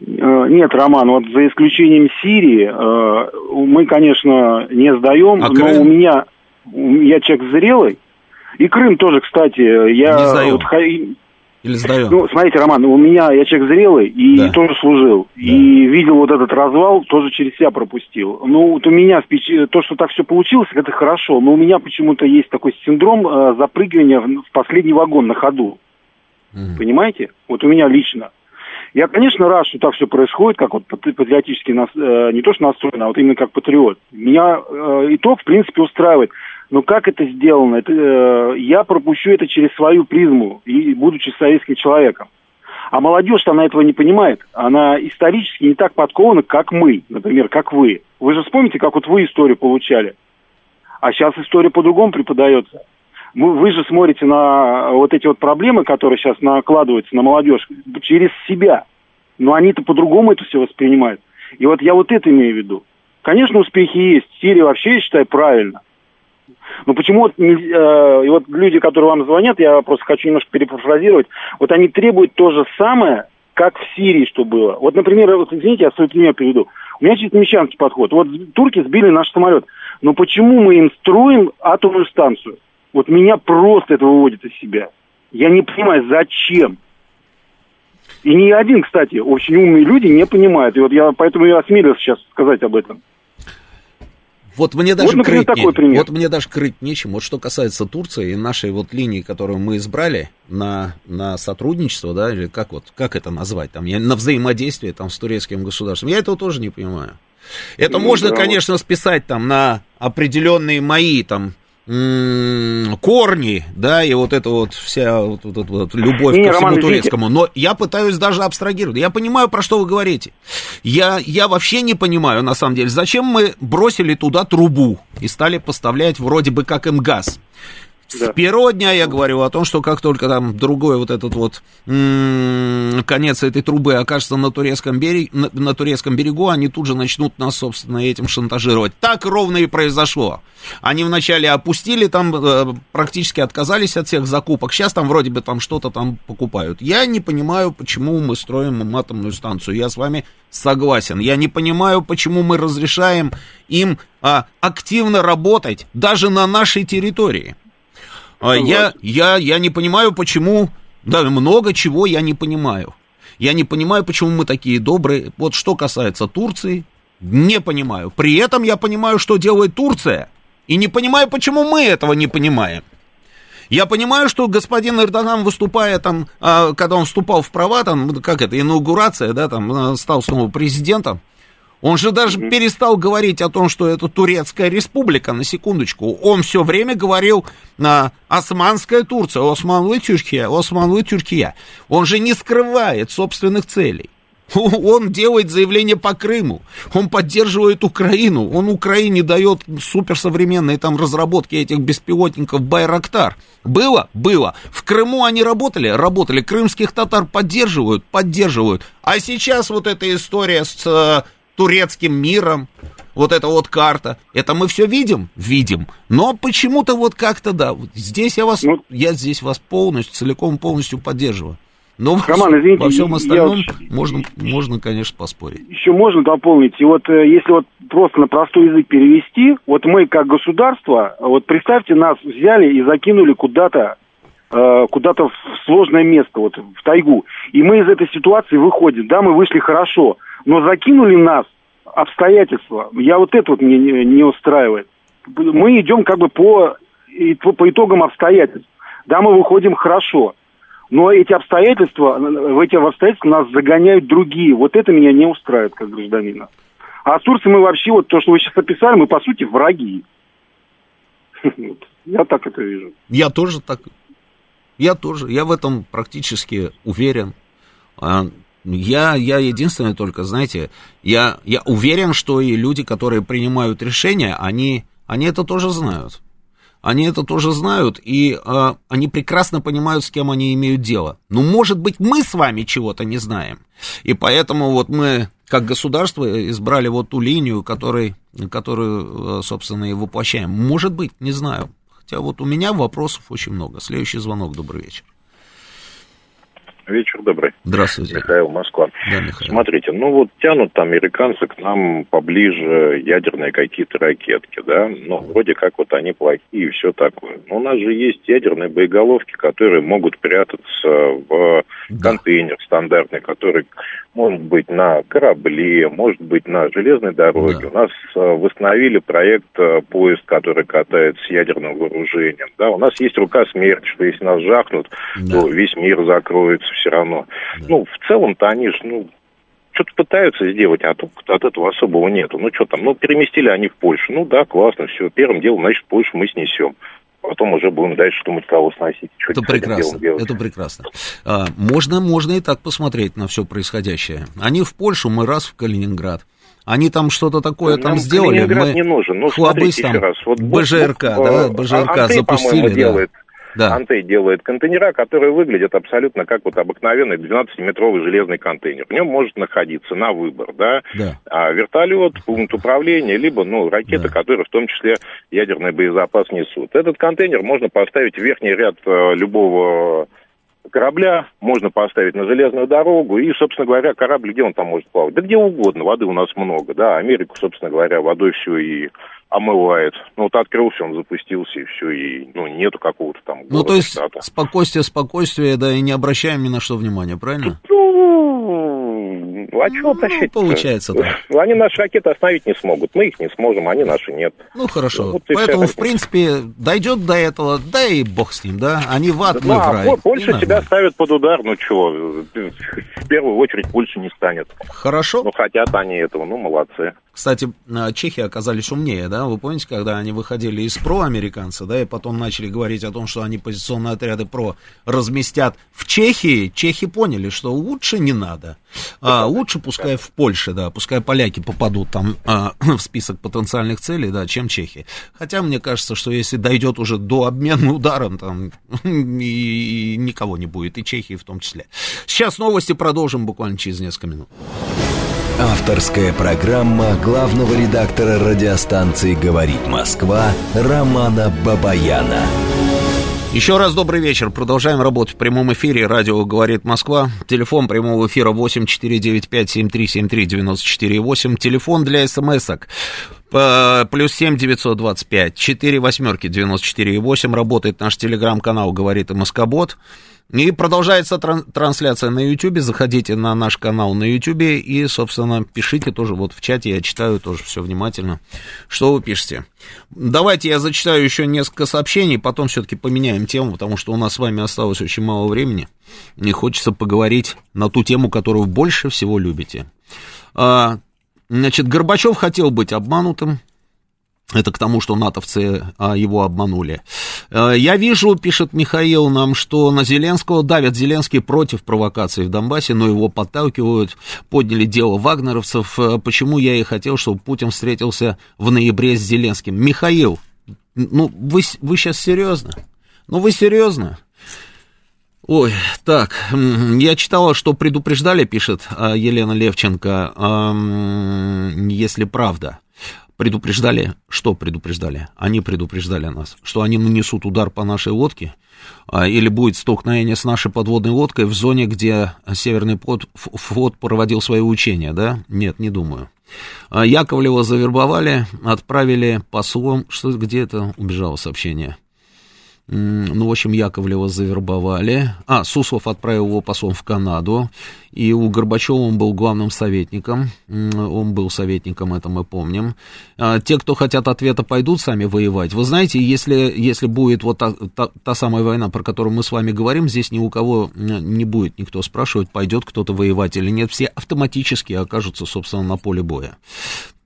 Э, нет, Роман, вот за исключением Сирии, э, мы, конечно, не сдаем, а но Крым? у меня, я человек зрелый, и Крым тоже, кстати, я... Не сдаем. Вот, или сдаем? Ну, смотрите, Роман, у меня, я человек зрелый и да. тоже служил. Да. И видел вот этот развал, тоже через себя пропустил. Ну, вот у меня то, что так все получилось, это хорошо. Но у меня почему-то есть такой синдром э, запрыгивания в, в последний вагон на ходу. Угу. Понимаете? Вот у меня лично. Я, конечно, рад, что так все происходит, как вот патриотически, нас, э, не то что настроен, а вот именно как патриот. Меня э, итог, в принципе, устраивает. Но как это сделано? Это, э, я пропущу это через свою призму, и будучи советским человеком. А молодежь она этого не понимает. Она исторически не так подкована, как мы, например, как вы. Вы же вспомните, как вот вы историю получали. А сейчас история по-другому преподается вы же смотрите на вот эти вот проблемы, которые сейчас накладываются на молодежь, через себя. Но они-то по-другому это все воспринимают. И вот я вот это имею в виду. Конечно, успехи есть. Сирия вообще, я считаю, правильно. Но почему вот, э, и вот люди, которые вам звонят, я просто хочу немножко перепафразировать, вот они требуют то же самое, как в Сирии, что было. Вот, например, вот, извините, я свой пример приведу. У меня чисто мещанский подход. Вот турки сбили наш самолет. Но почему мы им строим атомную станцию? Вот меня просто это выводит из себя. Я не понимаю, зачем. И ни один, кстати, очень умные люди не понимают. И вот я поэтому я осмелился сейчас сказать об этом. Вот мне даже вот, например, крыть такой пример. Вот мне даже крыть нечем. Вот что касается Турции и нашей вот линии, которую мы избрали на, на сотрудничество, да, или как вот, как это назвать, там, я, на взаимодействие там с турецким государством, я этого тоже не понимаю. Это ну, можно, да, конечно, списать там на определенные мои там корни, да, и вот это вот вся вот, вот, вот любовь не, ко всему Роман, турецкому. Но я пытаюсь даже абстрагировать. Я понимаю, про что вы говорите. Я, я вообще не понимаю, на самом деле, зачем мы бросили туда трубу и стали поставлять вроде бы как им газ. Да. С первого дня я говорю о том, что как только там другой вот этот вот м- конец этой трубы окажется на турецком, берег, на, на турецком берегу, они тут же начнут нас, собственно, этим шантажировать. Так ровно и произошло. Они вначале опустили, там э, практически отказались от всех закупок. Сейчас там вроде бы там что-то там покупают. Я не понимаю, почему мы строим атомную станцию. Я с вами согласен. Я не понимаю, почему мы разрешаем им а, активно работать даже на нашей территории. А я, я, я не понимаю, почему... Да, много чего я не понимаю. Я не понимаю, почему мы такие добрые. Вот что касается Турции, не понимаю. При этом я понимаю, что делает Турция. И не понимаю, почему мы этого не понимаем. Я понимаю, что господин Эрдоган, выступая там, а, когда он вступал в права, там, как это, инаугурация, да, там, стал снова президентом, он же даже mm-hmm. перестал говорить о том, что это Турецкая республика, на секундочку. Он все время говорил на Османская Турция, Османлы Тюркия, Османлы Тюркия. Он же не скрывает собственных целей. Он делает заявление по Крыму, он поддерживает Украину, он Украине дает суперсовременные там разработки этих беспилотников Байрактар. Было? Было. В Крыму они работали? Работали. Крымских татар поддерживают? Поддерживают. А сейчас вот эта история с э, турецким миром, вот эта вот карта, это мы все видим? Видим. Но почему-то вот как-то, да, вот здесь я вас, ну, я здесь вас полностью, целиком полностью поддерживаю. Но Роман, извините, во всем остальном я... можно, можно, конечно, поспорить. Еще можно дополнить. И вот э, если вот просто на простой язык перевести, вот мы как государство, вот представьте, нас взяли и закинули куда-то э, куда-то в сложное место, вот в тайгу. И мы из этой ситуации выходим. Да, мы вышли хорошо, но закинули нас обстоятельства. Я вот это вот мне не, не устраивает. Мы идем как бы по, по итогам обстоятельств. Да, мы выходим хорошо, но эти обстоятельства, в эти обстоятельства нас загоняют другие. Вот это меня не устраивает как гражданина. А с Турцией мы вообще, вот то, что вы сейчас описали, мы по сути враги. Я так это вижу. Я тоже так. Я тоже. Я в этом практически уверен. Я, я единственное только, знаете, я, я уверен, что и люди, которые принимают решения, они, они это тоже знают. Они это тоже знают, и э, они прекрасно понимают, с кем они имеют дело. Но, может быть, мы с вами чего-то не знаем. И поэтому вот мы, как государство, избрали вот ту линию, который, которую, собственно, и воплощаем. Может быть, не знаю. Хотя вот у меня вопросов очень много. Следующий звонок. Добрый вечер. Вечер добрый. Здравствуйте. Михаил, Москва. Да, Михаил. Смотрите, ну вот тянут там американцы к нам поближе ядерные какие-то ракетки, да, ну вроде как вот они плохие и все такое. Но у нас же есть ядерные боеголовки, которые могут прятаться в да. контейнер стандартный, который может быть на корабле, может быть на железной дороге. Да. У нас э, восстановили проект э, поезд, который катает с ядерным вооружением. Да, у нас есть рука смерти, что если нас жахнут, да. то весь мир закроется все равно. Да. Ну, в целом-то они же, ну, что-то пытаются сделать, а тут от этого особого нету. Ну, что там, ну, переместили они в Польшу. Ну, да, классно, все. Первым делом, значит, Польшу мы снесем потом уже будем дальше думать, кого сносить. Что это прекрасно, это прекрасно. А, можно, можно и так посмотреть на все происходящее. Они в Польшу, мы раз в Калининград. Они там что-то такое там сделали. Калининград мы не нужен. Ну, смотрите там, еще раз. Вот БЖРК, Бог, да, БЖРК Андрей, запустили. Да. делает да. Антей делает контейнера, которые выглядят абсолютно как вот обыкновенный 12-метровый железный контейнер. В нем может находиться на выбор, да, да. А вертолет, пункт управления, либо, ну, ракеты, да. которые в том числе ядерный боезапас несут. Этот контейнер можно поставить в верхний ряд э, любого корабля, можно поставить на железную дорогу, и, собственно говоря, корабль, где он там может плавать? Да где угодно, воды у нас много, да, Америку, собственно говоря, водой все и омывает. Ну, вот открылся, он запустился, и все, и, ну, нету какого-то там города, Ну, то есть, штата. спокойствие, спокойствие, да, и не обращаем ни на что внимания, правильно? Ну, а чего ну, тащить? Получается, да. Они наши ракеты остановить не смогут, мы их не сможем, они наши нет. Ну, хорошо. Вот Поэтому, в принципе, дойдет до этого, да и бог с ним, да, они в ад, да, мы ну, в рай. Польша тебя ставит под удар, ну, чего, в первую очередь Польша не станет. Хорошо. Ну, хотят они этого, ну, молодцы. Кстати, а, чехи оказались умнее, да? Вы помните, когда они выходили из ПРО американцы, да, и потом начали говорить о том, что они позиционные отряды ПРО разместят в Чехии, чехи поняли, что лучше не надо. А, лучше пускай в Польше, да, пускай поляки попадут там а, в список потенциальных целей, да, чем чехи. Хотя мне кажется, что если дойдет уже до обмена ударом, там и, и никого не будет, и Чехии в том числе. Сейчас новости продолжим буквально через несколько минут. Авторская программа главного редактора радиостанции «Говорит Москва» Романа Бабаяна. Еще раз добрый вечер. Продолжаем работать в прямом эфире. Радио «Говорит Москва». Телефон прямого эфира 8495-7373-94-8. Телефон для смс-ок. Плюс семь девятьсот двадцать пять четыре восьмерки девяносто четыре восемь работает наш телеграм-канал говорит и Москобот и продолжается тран- трансляция на YouTube. Заходите на наш канал на YouTube и, собственно, пишите тоже вот в чате. Я читаю тоже все внимательно, что вы пишете. Давайте я зачитаю еще несколько сообщений, потом все-таки поменяем тему, потому что у нас с вами осталось очень мало времени. Мне хочется поговорить на ту тему, которую больше всего любите. А, значит, Горбачев хотел быть обманутым. Это к тому, что натовцы а, его обманули. А, я вижу, пишет Михаил нам, что на Зеленского давят Зеленский против провокаций в Донбассе, но его подталкивают, подняли дело вагнеровцев. А, почему я и хотел, чтобы Путин встретился в ноябре с Зеленским? Михаил, ну вы, вы сейчас серьезно? Ну вы серьезно? Ой, так, я читала, что предупреждали, пишет Елена Левченко, если правда. предупреждали, что предупреждали? Они предупреждали нас, что они нанесут удар по нашей лодке, а, или будет столкновение с нашей подводной лодкой в зоне, где Северный флот, проводил свои учения, да? Нет, не думаю. А, Яковлева завербовали, отправили послом, что где это убежало сообщение? Ну, в общем, Яковлева завербовали. А, Суслов отправил его послом в Канаду. И у Горбачева он был главным советником. Он был советником, это мы помним. А, те, кто хотят ответа, пойдут сами воевать. Вы знаете, если, если будет вот та, та, та самая война, про которую мы с вами говорим, здесь ни у кого не будет никто спрашивать, пойдет кто-то воевать или нет. Все автоматически окажутся, собственно, на поле боя.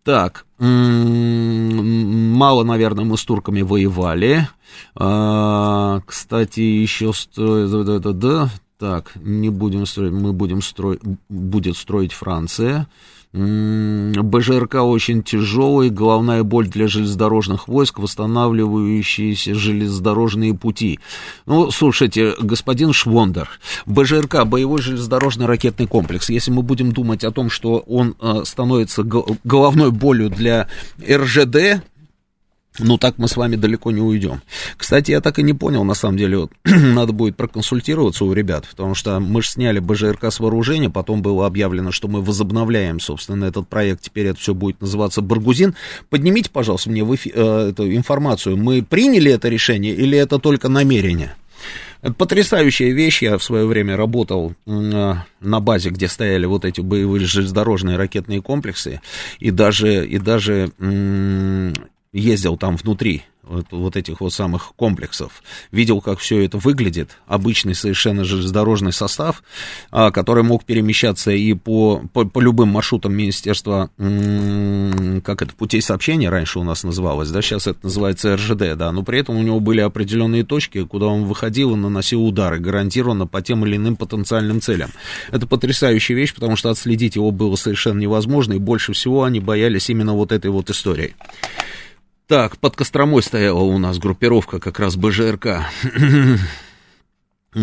Так, мало, наверное, мы с турками воевали. А, кстати, еще да, да, так, не будем строить, мы будем строить, будет строить Франция. БЖРК очень тяжелый, головная боль для железнодорожных войск, восстанавливающиеся железнодорожные пути. Ну, слушайте, господин Швондер, БЖРК, боевой железнодорожный ракетный комплекс, если мы будем думать о том, что он э, становится головной болью для РЖД, ну, так мы с вами далеко не уйдем. Кстати, я так и не понял, на самом деле, вот, надо будет проконсультироваться у ребят, потому что мы же сняли БЖРК с вооружения, потом было объявлено, что мы возобновляем, собственно, этот проект, теперь это все будет называться Баргузин. Поднимите, пожалуйста, мне в эфи- э, эту информацию, мы приняли это решение или это только намерение? Это потрясающая вещь. Я в свое время работал э, на базе, где стояли вот эти боевые железнодорожные ракетные комплексы, и даже, и даже ездил там внутри вот, вот этих вот самых комплексов, видел, как все это выглядит, обычный совершенно железнодорожный состав, а, который мог перемещаться и по, по, по любым маршрутам Министерства, как это, путей сообщения раньше у нас называлось, да, сейчас это называется РЖД, да, но при этом у него были определенные точки, куда он выходил и наносил удары, гарантированно по тем или иным потенциальным целям. Это потрясающая вещь, потому что отследить его было совершенно невозможно, и больше всего они боялись именно вот этой вот истории. Так, под Костромой стояла у нас группировка как раз БЖРК.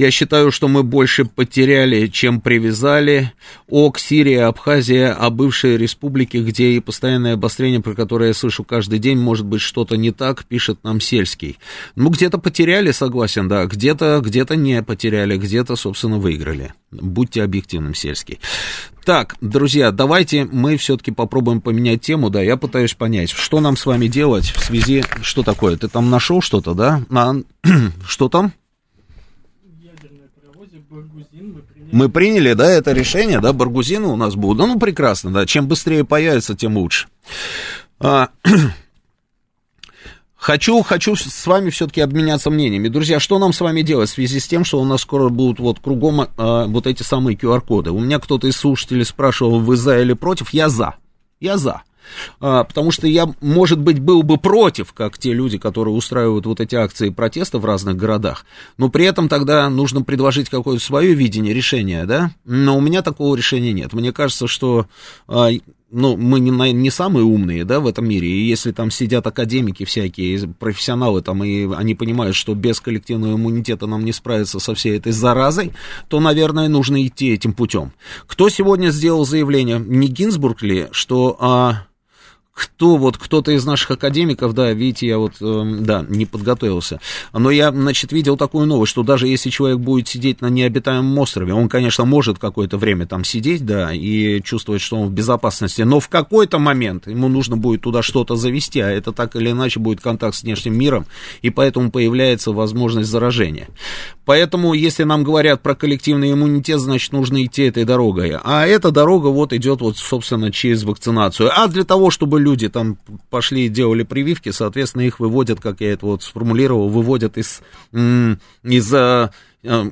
Я считаю, что мы больше потеряли, чем привязали. ОК, Сирия, Абхазия, а бывшие республики, где и постоянное обострение, про которое я слышу каждый день, может быть, что-то не так, пишет нам Сельский. Ну, где-то потеряли, согласен, да, где-то где не потеряли, где-то, собственно, выиграли. Будьте объективным, Сельский. Так, друзья, давайте мы все-таки попробуем поменять тему, да, я пытаюсь понять, что нам с вами делать в связи, что такое, ты там нашел что-то, да? На... что там? Мы приняли, да, это решение, да, баргузины у нас будут. Ну, прекрасно, да, чем быстрее появится, тем лучше. А, хочу, хочу с вами все-таки обменяться мнениями. Друзья, что нам с вами делать в связи с тем, что у нас скоро будут вот кругом а, вот эти самые QR-коды? У меня кто-то из слушателей спрашивал, вы за или против? Я за. Я за. А, потому что я, может быть, был бы против, как те люди, которые устраивают вот эти акции протеста в разных городах, но при этом тогда нужно предложить какое-то свое видение решения, да, но у меня такого решения нет. Мне кажется, что а, ну, мы не, не самые умные, да, в этом мире, и если там сидят академики всякие, профессионалы там, и они понимают, что без коллективного иммунитета нам не справиться со всей этой заразой, то, наверное, нужно идти этим путем. Кто сегодня сделал заявление, не Гинзбург ли, что а, кто вот, кто-то из наших академиков, да, видите, я вот, э, да, не подготовился, но я, значит, видел такую новость, что даже если человек будет сидеть на необитаемом острове, он, конечно, может какое-то время там сидеть, да, и чувствовать, что он в безопасности, но в какой-то момент ему нужно будет туда что-то завести, а это так или иначе будет контакт с внешним миром, и поэтому появляется возможность заражения. Поэтому, если нам говорят про коллективный иммунитет, значит, нужно идти этой дорогой, а эта дорога вот идет вот, собственно, через вакцинацию, а для того, чтобы люди люди там пошли и делали прививки, соответственно, их выводят, как я это вот сформулировал, выводят из, из э,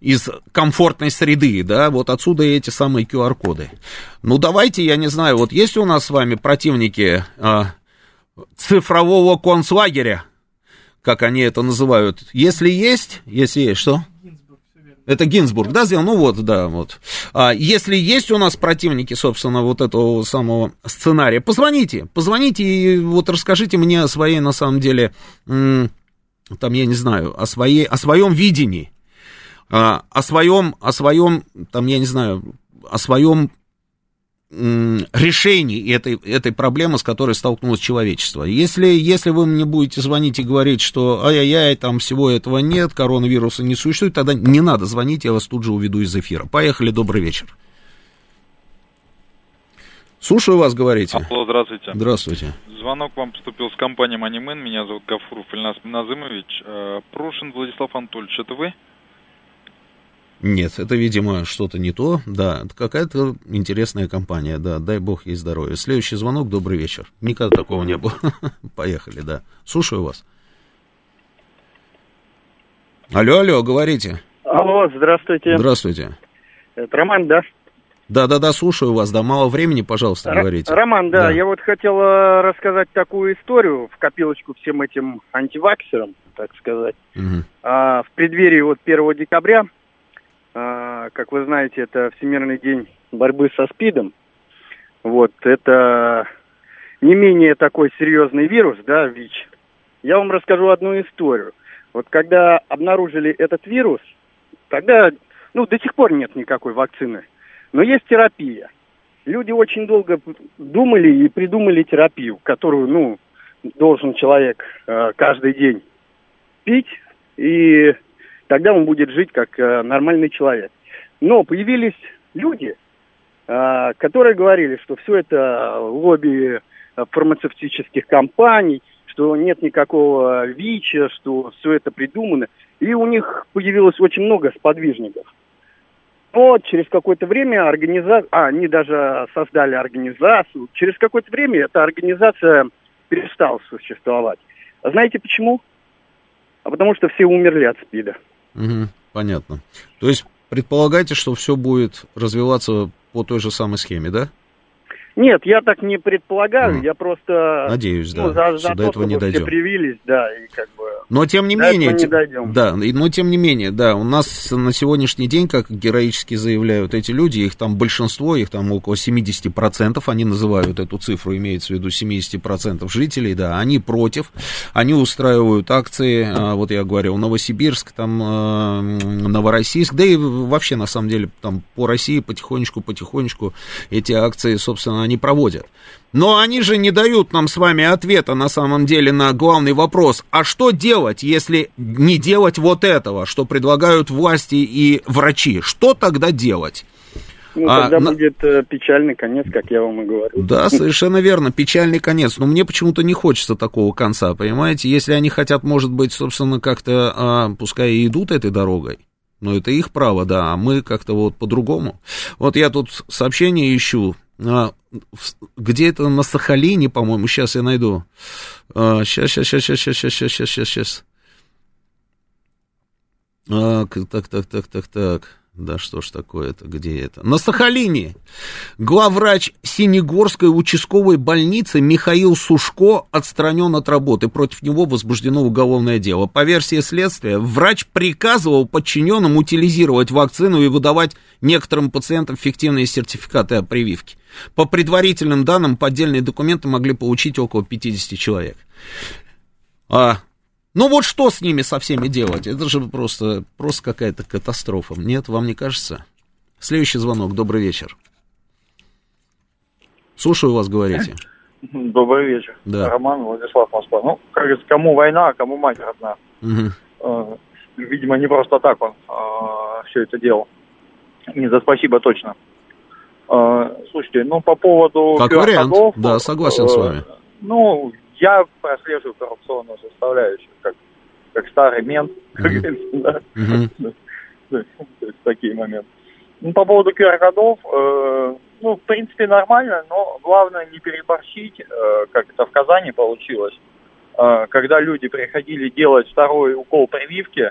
из комфортной среды, да, вот отсюда и эти самые QR-коды. Ну, давайте, я не знаю, вот есть у нас с вами противники а, цифрового концлагеря, как они это называют? Если есть, если есть, что? Это Гинзбург, да, сделал? Ну вот, да, вот. А, если есть у нас противники, собственно, вот этого самого сценария, позвоните, позвоните и вот расскажите мне о своей, на самом деле, там, я не знаю, о, своей, о своем видении, а, о своем, о своем, там, я не знаю, о своем решений этой, этой проблемы, с которой столкнулось человечество. Если, если вы мне будете звонить и говорить, что ай-яй-яй, там всего этого нет, коронавируса не существует, тогда не надо звонить, я вас тут же уведу из эфира. Поехали, добрый вечер. Слушаю вас, говорите. Алло, здравствуйте. Здравствуйте. Звонок вам поступил с компании Манимен. Меня зовут Гафуров Ильнас Назымович. Э, Прошин Владислав Анатольевич, это вы? Нет, это, видимо, что-то не то. Да, какая-то интересная компания, да, дай бог ей здоровья. Следующий звонок, добрый вечер. Никогда такого не было. Поехали, да. Слушаю вас. Алло, алло, говорите. Алло, здравствуйте. Здравствуйте. Это Роман, да? Да-да-да, слушаю вас, да, мало времени, пожалуйста, Р- говорите. Роман, да, да, я вот хотел э, рассказать такую историю в копилочку всем этим антиваксерам, так сказать. Угу. А, в преддверии вот 1 декабря как вы знаете, это Всемирный день борьбы со СПИДом. Вот, это не менее такой серьезный вирус, да, ВИЧ. Я вам расскажу одну историю. Вот когда обнаружили этот вирус, тогда, ну, до сих пор нет никакой вакцины, но есть терапия. Люди очень долго думали и придумали терапию, которую, ну, должен человек э, каждый день пить и тогда он будет жить как э, нормальный человек. Но появились люди, э, которые говорили, что все это лобби э, фармацевтических компаний, что нет никакого ВИЧа, что все это придумано. И у них появилось очень много сподвижников. Но через какое-то время организация, а, они даже создали организацию, через какое-то время эта организация перестала существовать. А знаете почему? А потому что все умерли от СПИДа. Угу, понятно. То есть предполагаете, что все будет развиваться по той же самой схеме, да? Нет, я так не предполагаю, mm. я просто... Надеюсь, ну, да, за, за до то, этого не дойдем. Привились, да, и как бы... Но тем не менее, не дойдем. да, но тем не менее, да, у нас на сегодняшний день, как героически заявляют эти люди, их там большинство, их там около 70%, они называют эту цифру, имеется в виду 70% жителей, да, они против, они устраивают акции, а, вот я говорил, Новосибирск, там а, Новороссийск, да и вообще, на самом деле, там по России потихонечку-потихонечку эти акции, собственно, они проводят. Но они же не дают нам с вами ответа на самом деле на главный вопрос. А что делать, если не делать вот этого, что предлагают власти и врачи? Что тогда делать? Ну, а, тогда на... будет э, печальный конец, как я вам и говорю. Да, совершенно верно, печальный конец. Но мне почему-то не хочется такого конца, понимаете? Если они хотят, может быть, собственно, как-то, а, пускай и идут этой дорогой, но это их право, да, а мы как-то вот по-другому. Вот я тут сообщение ищу, а, где это на Сахалине, по-моему, сейчас я найду. А, сейчас, сейчас, сейчас, сейчас, сейчас, сейчас, сейчас, сейчас, сейчас. А, так, так, так, так, так. Да что ж такое-то, где это? На Сахалине главврач Синегорской участковой больницы Михаил Сушко отстранен от работы. Против него возбуждено уголовное дело. По версии следствия, врач приказывал подчиненным утилизировать вакцину и выдавать некоторым пациентам фиктивные сертификаты о прививке. По предварительным данным, поддельные документы могли получить около 50 человек. А ну вот что с ними со всеми делать? Это же просто, просто какая-то катастрофа. Нет, вам не кажется? Следующий звонок. Добрый вечер. Слушаю вас, говорите. Добрый вечер. Да. Роман Владислав Москва. Ну, как говорится, кому война, а кому мать родна. Угу. Видимо, не просто так он э, все это делал. Не за спасибо точно. Э, слушайте, ну по поводу... Как вариант, да, согласен с вами. Ну, я прослеживаю коррупционную составляющую, как, как старый мент, как говорится, да. Такие моменты. Ну, по поводу QR-кодов, э, ну, в принципе, нормально, но главное не переборщить, э, как это в Казани получилось. Э, когда люди приходили делать второй укол прививки,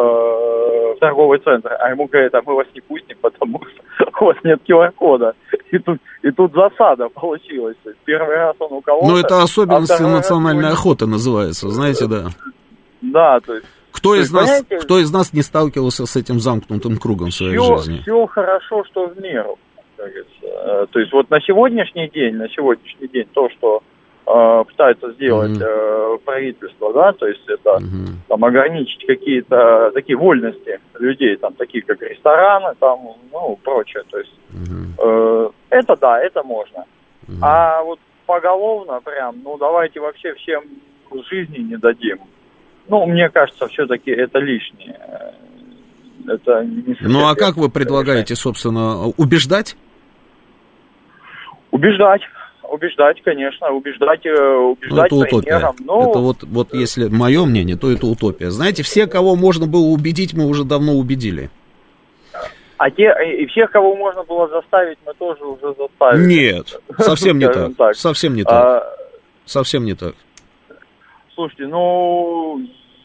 в торговый центр, а ему говорят, а мы вас не пустим, потому что у вас нет QR-кода. И тут, и тут засада получилась. Первый раз он у кого-то... Ну, это особенности а национальной раз... охоты называется, знаете, да. Да, то есть... Кто из, нас, кто из нас не сталкивался с этим замкнутым кругом в своей все, жизни? Все хорошо, что в меру. Э, то есть вот на сегодняшний день, на сегодняшний день то, что э, пытаются сделать э, правительство, да, то есть это там ограничить какие-то такие вольности людей, там такие как рестораны, там, ну, прочее, то есть э, Это да, это можно. А вот поголовно прям, ну давайте вообще всем жизни не дадим. Ну, мне кажется, все-таки это лишнее. Это не ну, а как вы предлагаете, собственно, убеждать? Убеждать. Убеждать, конечно, убеждать, э, убеждать ну, это утопия. Но... Ну, это вот, вот если мое мнение, то это утопия. Знаете, все, кого можно было убедить, мы уже давно убедили. А те, и всех, кого можно было заставить, мы тоже уже заставили. Нет, совсем не так. так. Совсем не так. А... Совсем не так. Слушайте, ну,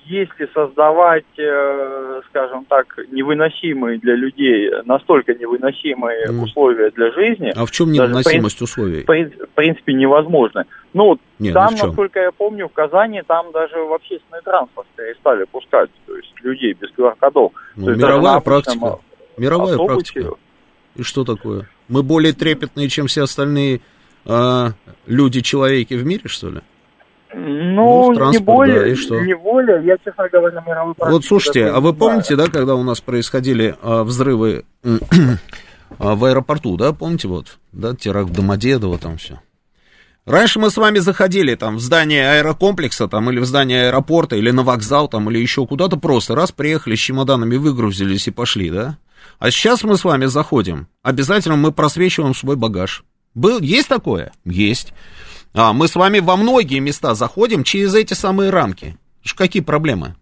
если создавать, э, скажем так, невыносимые для людей, настолько невыносимые mm. условия для жизни... А в чем невыносимость даже, условий? В принципе, невозможно. Ну, Нет, там, ну насколько я помню, в Казани, там даже в общественный транспорт перестали пускать, то есть людей без QR-кодов. Ну, мировая практика. Мировая автобусе... практика. И что такое? Мы более трепетные, чем все остальные э, люди-человеки в мире, что ли? Ну, ну не более, да, и что? не более, я, честно говоря, мировой Вот слушайте, а вы помните, да, когда у нас происходили а, взрывы а, в аэропорту, да, помните, вот, да, теракт Домодедово, там все. Раньше мы с вами заходили там в здание аэрокомплекса, там, или в здание аэропорта, или на вокзал, там, или еще куда-то просто, раз приехали с чемоданами, выгрузились и пошли, да? А сейчас мы с вами заходим, обязательно мы просвечиваем свой багаж. Был, есть такое? Есть. А мы с вами во многие места заходим через эти самые рамки. Какие проблемы?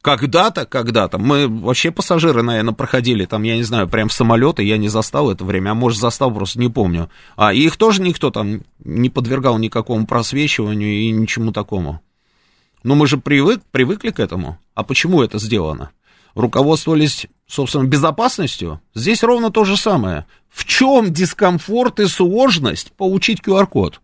Когда-то, когда-то, мы вообще пассажиры, наверное, проходили там, я не знаю, прям в самолеты, я не застал это время, а может застал, просто не помню. А их тоже никто там не подвергал никакому просвечиванию и ничему такому. Но мы же привык, привыкли к этому. А почему это сделано? Руководствовались, собственно, безопасностью? Здесь ровно то же самое. В чем дискомфорт и сложность получить QR-код?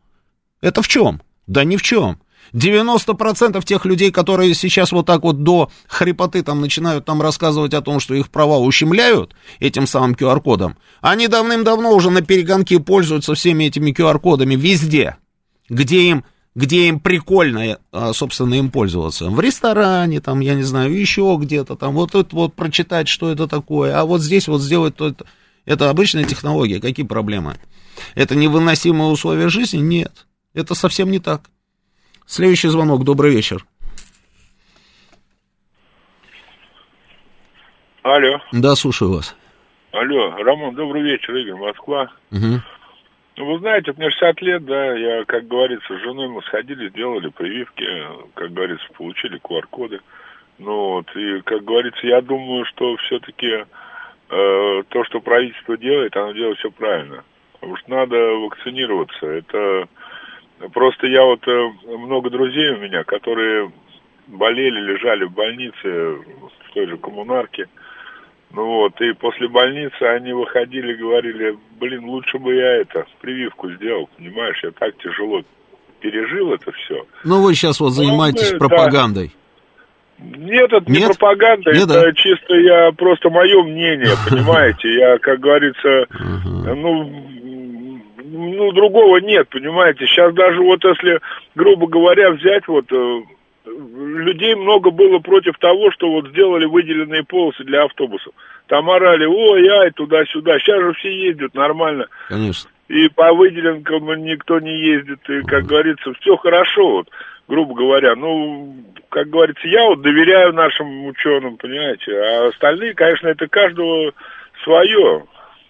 Это в чем? Да ни в чем. 90% тех людей, которые сейчас вот так вот до хрипоты там начинают там рассказывать о том, что их права ущемляют этим самым QR-кодом, они давным-давно уже на перегонке пользуются всеми этими QR-кодами везде, где им, где им прикольно, а, собственно, им пользоваться. В ресторане, там, я не знаю, еще где-то, там, вот это вот прочитать, что это такое, а вот здесь вот сделать то это. Это обычная технология, какие проблемы? Это невыносимые условия жизни? Нет. Это совсем не так. Следующий звонок. Добрый вечер. Алло. Да, слушаю вас. Алло, Роман, добрый вечер, Игорь, Москва. Угу. Ну, вы знаете, мне 60 лет, да, я, как говорится, с женой мы сходили, сделали прививки, как говорится, получили QR-коды. Ну вот, и, как говорится, я думаю, что все-таки э, то, что правительство делает, оно делает все правильно. Потому что надо вакцинироваться. Это Просто я вот, э, много друзей у меня, которые болели, лежали в больнице, в той же коммунарке. Ну вот, и после больницы они выходили, говорили, блин, лучше бы я это, прививку сделал, понимаешь, я так тяжело пережил это все. Ну, вы сейчас вот ну, занимаетесь ну, пропагандой. Да. Нет, это Нет? не пропаганда, Нет, это да? чисто я просто мое мнение, понимаете, я, как говорится, ну, ну, другого нет, понимаете. Сейчас даже вот если, грубо говоря, взять вот э, людей много было против того, что вот сделали выделенные полосы для автобусов. Там орали, ой, ай, туда-сюда. Сейчас же все ездят нормально. Конечно. И по выделенкам никто не ездит. И, как говорится, все хорошо, вот, грубо говоря. Ну, как говорится, я вот доверяю нашим ученым, понимаете. А остальные, конечно, это каждого свое.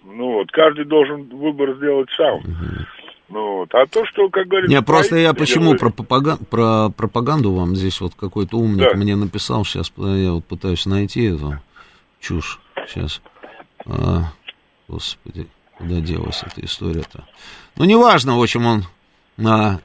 Ну вот, каждый должен выбор сделать сам. Угу. Ну, вот. А то, что, как говорится... Не, просто я почему делает... про, пропаган... про пропаганду вам здесь вот какой-то умник да. мне написал, сейчас я вот пытаюсь найти эту чушь. Сейчас. А, господи, куда делась эта история-то? Ну, неважно, в общем, он... А,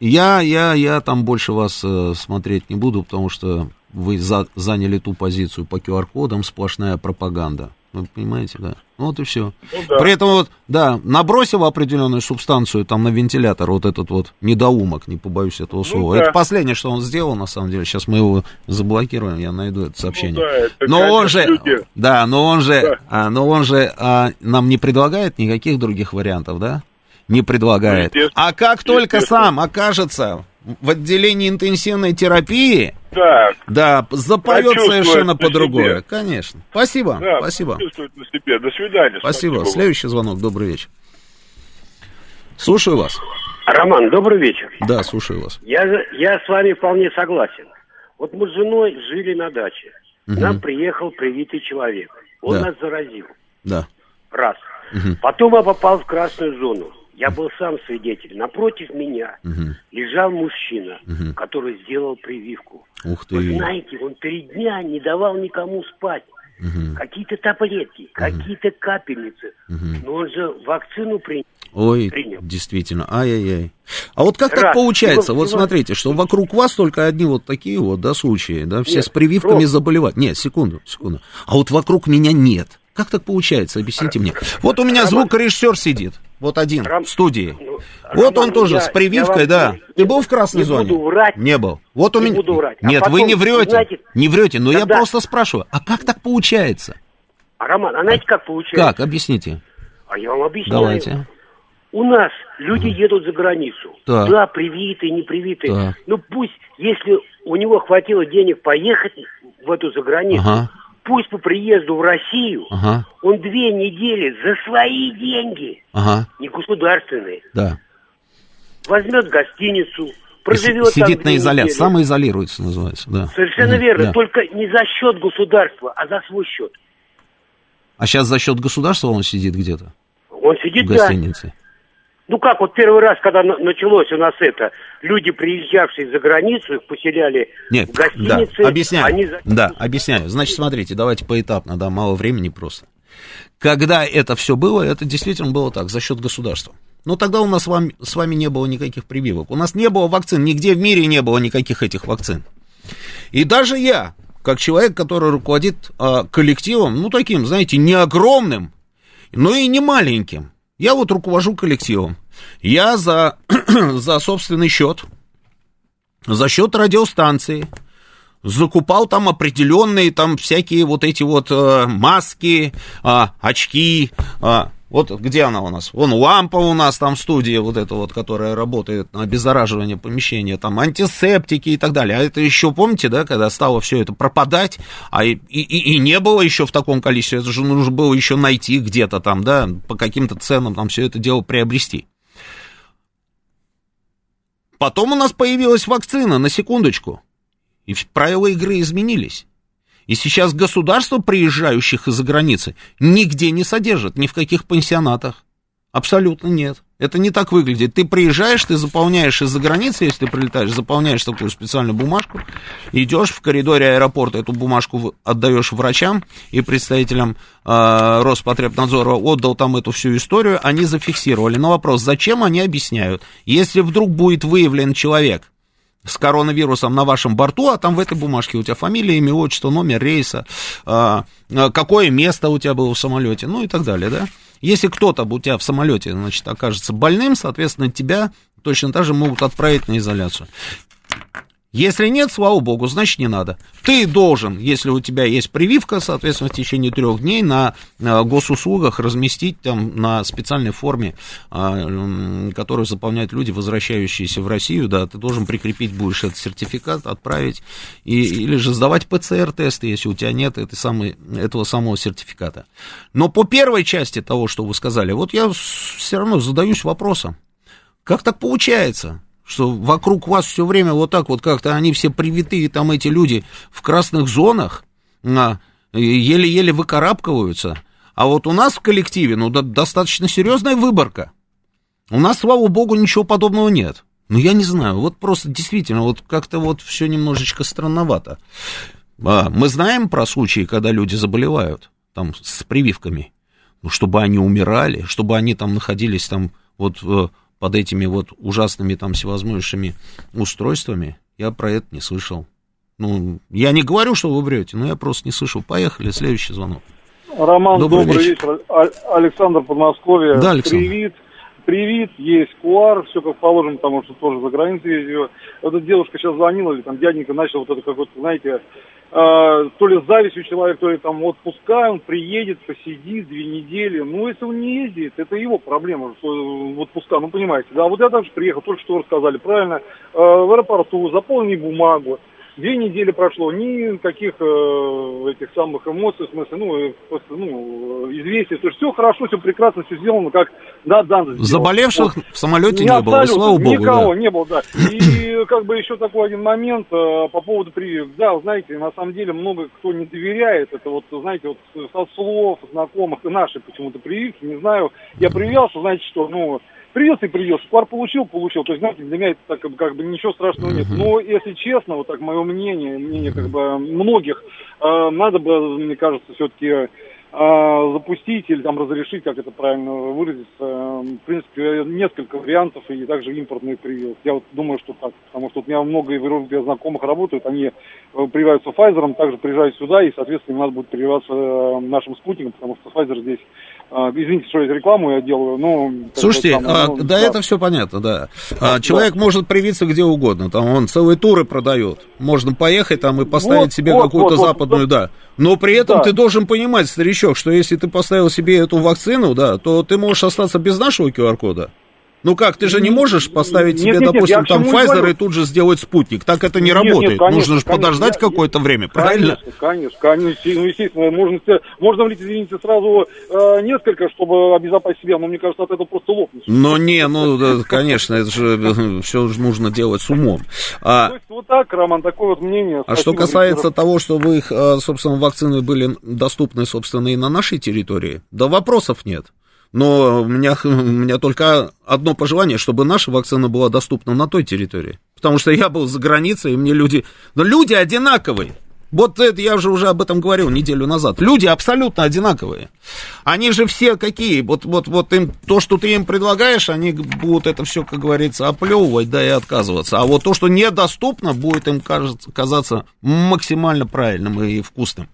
я, я, я там больше вас э, смотреть не буду, потому что вы за, заняли ту позицию по QR-кодам, сплошная пропаганда. Вы понимаете, да? Ну вот и все. Ну, да. При этом вот, да, набросил определенную субстанцию там на вентилятор, вот этот вот недоумок, не побоюсь этого ну, слова. Да. Это последнее, что он сделал, на самом деле. Сейчас мы его заблокируем, я найду это сообщение. Ну, да, это, но он же, люди. да, но он же, да. а, но он же а, нам не предлагает никаких других вариантов, да? Не предлагает. Ну, а как только сам окажется в отделении интенсивной терапии, так. да, запоет совершенно по-другому. Конечно. Спасибо. Да, спасибо. на себе. До свидания. Спасибо. спасибо. Следующий звонок. Добрый вечер. Слушаю вас. Роман, добрый вечер. Да, слушаю вас. Я, я с вами вполне согласен. Вот мы с женой жили на даче. Угу. Нам приехал привитый человек. Он да. нас заразил. Да. Раз. Угу. Потом я попал в красную зону. Я был сам свидетель. Напротив меня угу. лежал мужчина, угу. который сделал прививку. Ух ты. Вы знаете, он три дня не давал никому спать. Угу. Какие-то таблетки, угу. какие-то капельницы. Угу. Но он же вакцину принял. Ой, принял. действительно, ай-яй-яй. А вот как Раз. так получается? Его, вот его... смотрите, что вокруг вас только одни вот такие вот, да, случаи, да, все нет, с прививками просто... заболевают. Нет, секунду, секунду. А вот вокруг меня нет. Как так получается? Объясните мне. Вот у меня звукорежиссер сидит. Вот один Ром... в студии. Ну, вот Роман, он тоже я, с прививкой, я да. Не, Ты был в красной не зоне? Буду врать, не был. Вот у не меня. Буду врать. Нет, а потом, вы не врете. Знаете, не врете, но когда... я просто спрашиваю, а как так получается? А, Роман, а знаете, как получается? Как? Объясните. А я вам объясняю. Давайте. У нас люди едут за границу. Так. Да, привитые, не привитые. Так. Ну пусть, если у него хватило денег поехать в эту заграницу, ага пусть по приезду в Россию ага. он две недели за свои деньги, ага. не государственные, да. возьмет гостиницу, проживет Сидит там на изоляции, недели. самоизолируется, называется, да. Совершенно угу. верно, да. только не за счет государства, а за свой счет. А сейчас за счет государства он сидит где-то? Он сидит, в гостинице. Ну как, вот первый раз, когда началось у нас это, люди, приезжавшие за границу, их поселяли Нет, в гостинице. Да, объясняю, они... да, объясняю. Значит, смотрите, давайте поэтапно, да, мало времени просто. Когда это все было, это действительно было так, за счет государства. Но тогда у нас с вами, с вами не было никаких прививок. У нас не было вакцин, нигде в мире не было никаких этих вакцин. И даже я, как человек, который руководит а, коллективом, ну, таким, знаете, не огромным, но и не маленьким, я вот руковожу коллективом. Я за, за собственный счет, за счет радиостанции, закупал там определенные там всякие вот эти вот э, маски, э, очки, э, вот где она у нас? Вон лампа у нас там в студии, вот эта вот, которая работает на обеззараживание помещения, там антисептики и так далее. А это еще, помните, да, когда стало все это пропадать, а и, и, и не было еще в таком количестве, это же нужно было еще найти где-то там, да, по каким-то ценам там все это дело приобрести. Потом у нас появилась вакцина, на секундочку, и правила игры изменились. И сейчас государство приезжающих из-за границы нигде не содержит, ни в каких пансионатах. Абсолютно нет. Это не так выглядит. Ты приезжаешь, ты заполняешь из-за границы, если ты прилетаешь, заполняешь такую специальную бумажку, идешь в коридоре аэропорта, эту бумажку отдаешь врачам и представителям э, Роспотребнадзора, отдал там эту всю историю, они зафиксировали. Но вопрос, зачем они объясняют? Если вдруг будет выявлен человек, с коронавирусом на вашем борту, а там в этой бумажке у тебя фамилия, имя, отчество, номер рейса, а, а, какое место у тебя было в самолете, ну и так далее, да. Если кто-то у тебя в самолете, значит, окажется больным, соответственно, тебя точно так же могут отправить на изоляцию. Если нет, слава богу, значит не надо. Ты должен, если у тебя есть прививка, соответственно, в течение трех дней на э, госуслугах разместить там на специальной форме, а, которую заполняют люди, возвращающиеся в Россию, да, ты должен прикрепить будешь этот сертификат, отправить, и, или же сдавать ПЦР-тесты, если у тебя нет этой самой, этого самого сертификата. Но по первой части того, что вы сказали, вот я все равно задаюсь вопросом, как так получается? Что вокруг вас все время вот так вот как-то они все привитые, там эти люди в красных зонах, а, еле-еле выкарабкиваются. А вот у нас в коллективе, ну, достаточно серьезная выборка. У нас, слава богу, ничего подобного нет. Ну, я не знаю, вот просто действительно, вот как-то вот все немножечко странновато. А, мы знаем про случаи, когда люди заболевают, там, с прививками, ну, чтобы они умирали, чтобы они там находились там вот э, под этими вот ужасными там всевозможными устройствами, я про это не слышал. Ну, я не говорю, что вы врете, но я просто не слышал. Поехали, следующий звонок. Роман, добрый, добрый вечер. вечер. Александр Подмосковье. Да, Александр. Привет. Привет, есть куар, все как положено, потому что тоже за границей ездил. Вот эта девушка сейчас звонила, или там дяденька начал вот это какой-то, знаете, э, то ли с завистью человек, то ли там отпуска, он приедет, посидит две недели. Ну, если он не ездит, это его проблема, что в отпуска, ну, понимаете. Да, вот я также приехал, только что рассказали, правильно, э, в аэропорту, заполни бумагу. Две недели прошло, никаких э, этих самых эмоций, в смысле, ну, просто, ну, известий, то есть все хорошо, все прекрасно, все сделано, как да, да. Заболевших вот. в самолете не, не было, слава богу. Никого да. не было, да. И как бы еще такой один момент э, по поводу прививок. Да, знаете, на самом деле много кто не доверяет, это вот, знаете, вот со слов знакомых, и наши почему-то прививки, не знаю, я прививался, знаете что, ну, Привился и привился. Пар получил, получил. То есть, знаете, для меня это так, как, бы, как бы ничего страшного нет. Но, если честно, вот так мое мнение, мнение как бы многих, э, надо бы, мне кажется, все-таки запустить или там разрешить, как это правильно выразиться. В принципе, несколько вариантов и также импортные прививки. Я вот думаю, что так. Потому что вот у меня много в Европе знакомых работают, они э, прививаются Pfizer, также приезжают сюда, и, соответственно, им надо будет прививаться э, нашим спутником, потому что Pfizer здесь а, извините, что я рекламу я делаю, но... Слушайте, там, а, ну, да, да, это все понятно, да. А, человек да. может привиться где угодно, там он целые туры продает. Можно поехать там и поставить вот, себе вот, какую-то вот, западную, вот, да. Но при этом да. ты должен понимать, старичок, что если ты поставил себе эту вакцину, да, то ты можешь остаться без нашего QR-кода. Ну как, ты же не можешь поставить себе, нет, допустим, нет, там Pfizer и тут же сделать спутник. Так это не нет, работает. Нет, конечно, Нужно же подождать какое-то время, правильно? Конечно, конечно, ну, естественно, можно, можно влить, извините, сразу э, несколько, чтобы обезопасить себя, но мне кажется, от этого просто лопнуть. Но не, ну, да, конечно, это же все же нужно делать с умом. А, То есть вот так, Роман, такое вот мнение. А что касается того, что вы, э, собственно, вакцины были доступны, собственно, и на нашей территории, да вопросов нет. Но у меня, у меня только одно пожелание, чтобы наша вакцина была доступна на той территории. Потому что я был за границей, и мне люди... Но люди одинаковые. Вот это я же уже об этом говорил неделю назад. Люди абсолютно одинаковые. Они же все какие? Вот, вот, вот им то, что ты им предлагаешь, они будут это все, как говорится, оплевывать, да, и отказываться. А вот то, что недоступно, будет им кажется, казаться максимально правильным и вкусным.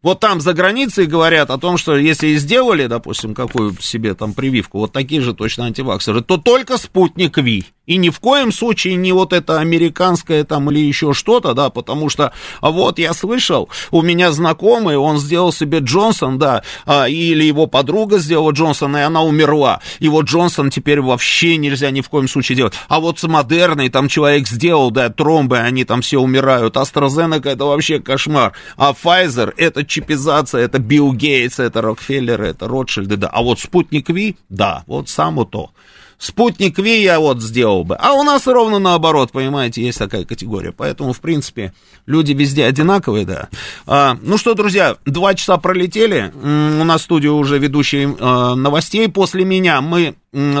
Вот там за границей говорят о том, что если и сделали, допустим, какую себе там прививку, вот такие же точно антиваксеры, то только спутник Ви. И ни в коем случае не вот это американское там или еще что-то, да, потому что а вот я слышал, у меня знакомый, он сделал себе Джонсон, да, а, или его подруга сделала Джонсон, и она умерла. И вот Джонсон теперь вообще нельзя ни в коем случае делать. А вот с модерной там человек сделал, да, тромбы, они там все умирают. AstraZeneca это вообще кошмар. А Pfizer это чипизация, это Билл Гейтс, это Рокфеллер, это Ротшильды, да. А вот спутник Ви, да, вот само то. Спутник Ви я вот сделал бы. А у нас ровно наоборот, понимаете, есть такая категория. Поэтому, в принципе, люди везде одинаковые, да. А, ну что, друзья, два часа пролетели. У нас в студии уже ведущие а, новостей после меня. Мы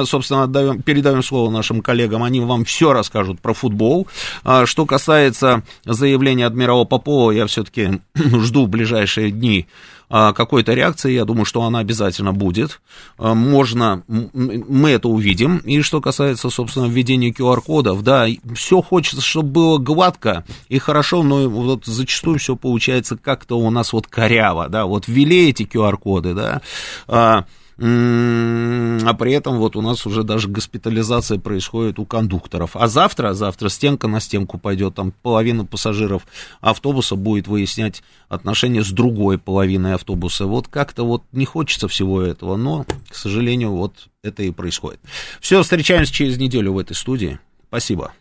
собственно, отдаем, передаем слово нашим коллегам, они вам все расскажут про футбол. А, что касается заявления адмирала Попова, я все-таки жду в ближайшие дни какой-то реакции, я думаю, что она обязательно будет. А, можно, мы это увидим. И что касается, собственно, введения QR-кодов, да, все хочется, чтобы было гладко и хорошо, но вот зачастую все получается как-то у нас вот коряво, да, вот ввели эти QR-коды, да, а, а при этом вот у нас уже даже госпитализация происходит у кондукторов. А завтра, завтра стенка на стенку пойдет, там половина пассажиров автобуса будет выяснять отношения с другой половиной автобуса. Вот как-то вот не хочется всего этого, но, к сожалению, вот это и происходит. Все, встречаемся через неделю в этой студии. Спасибо.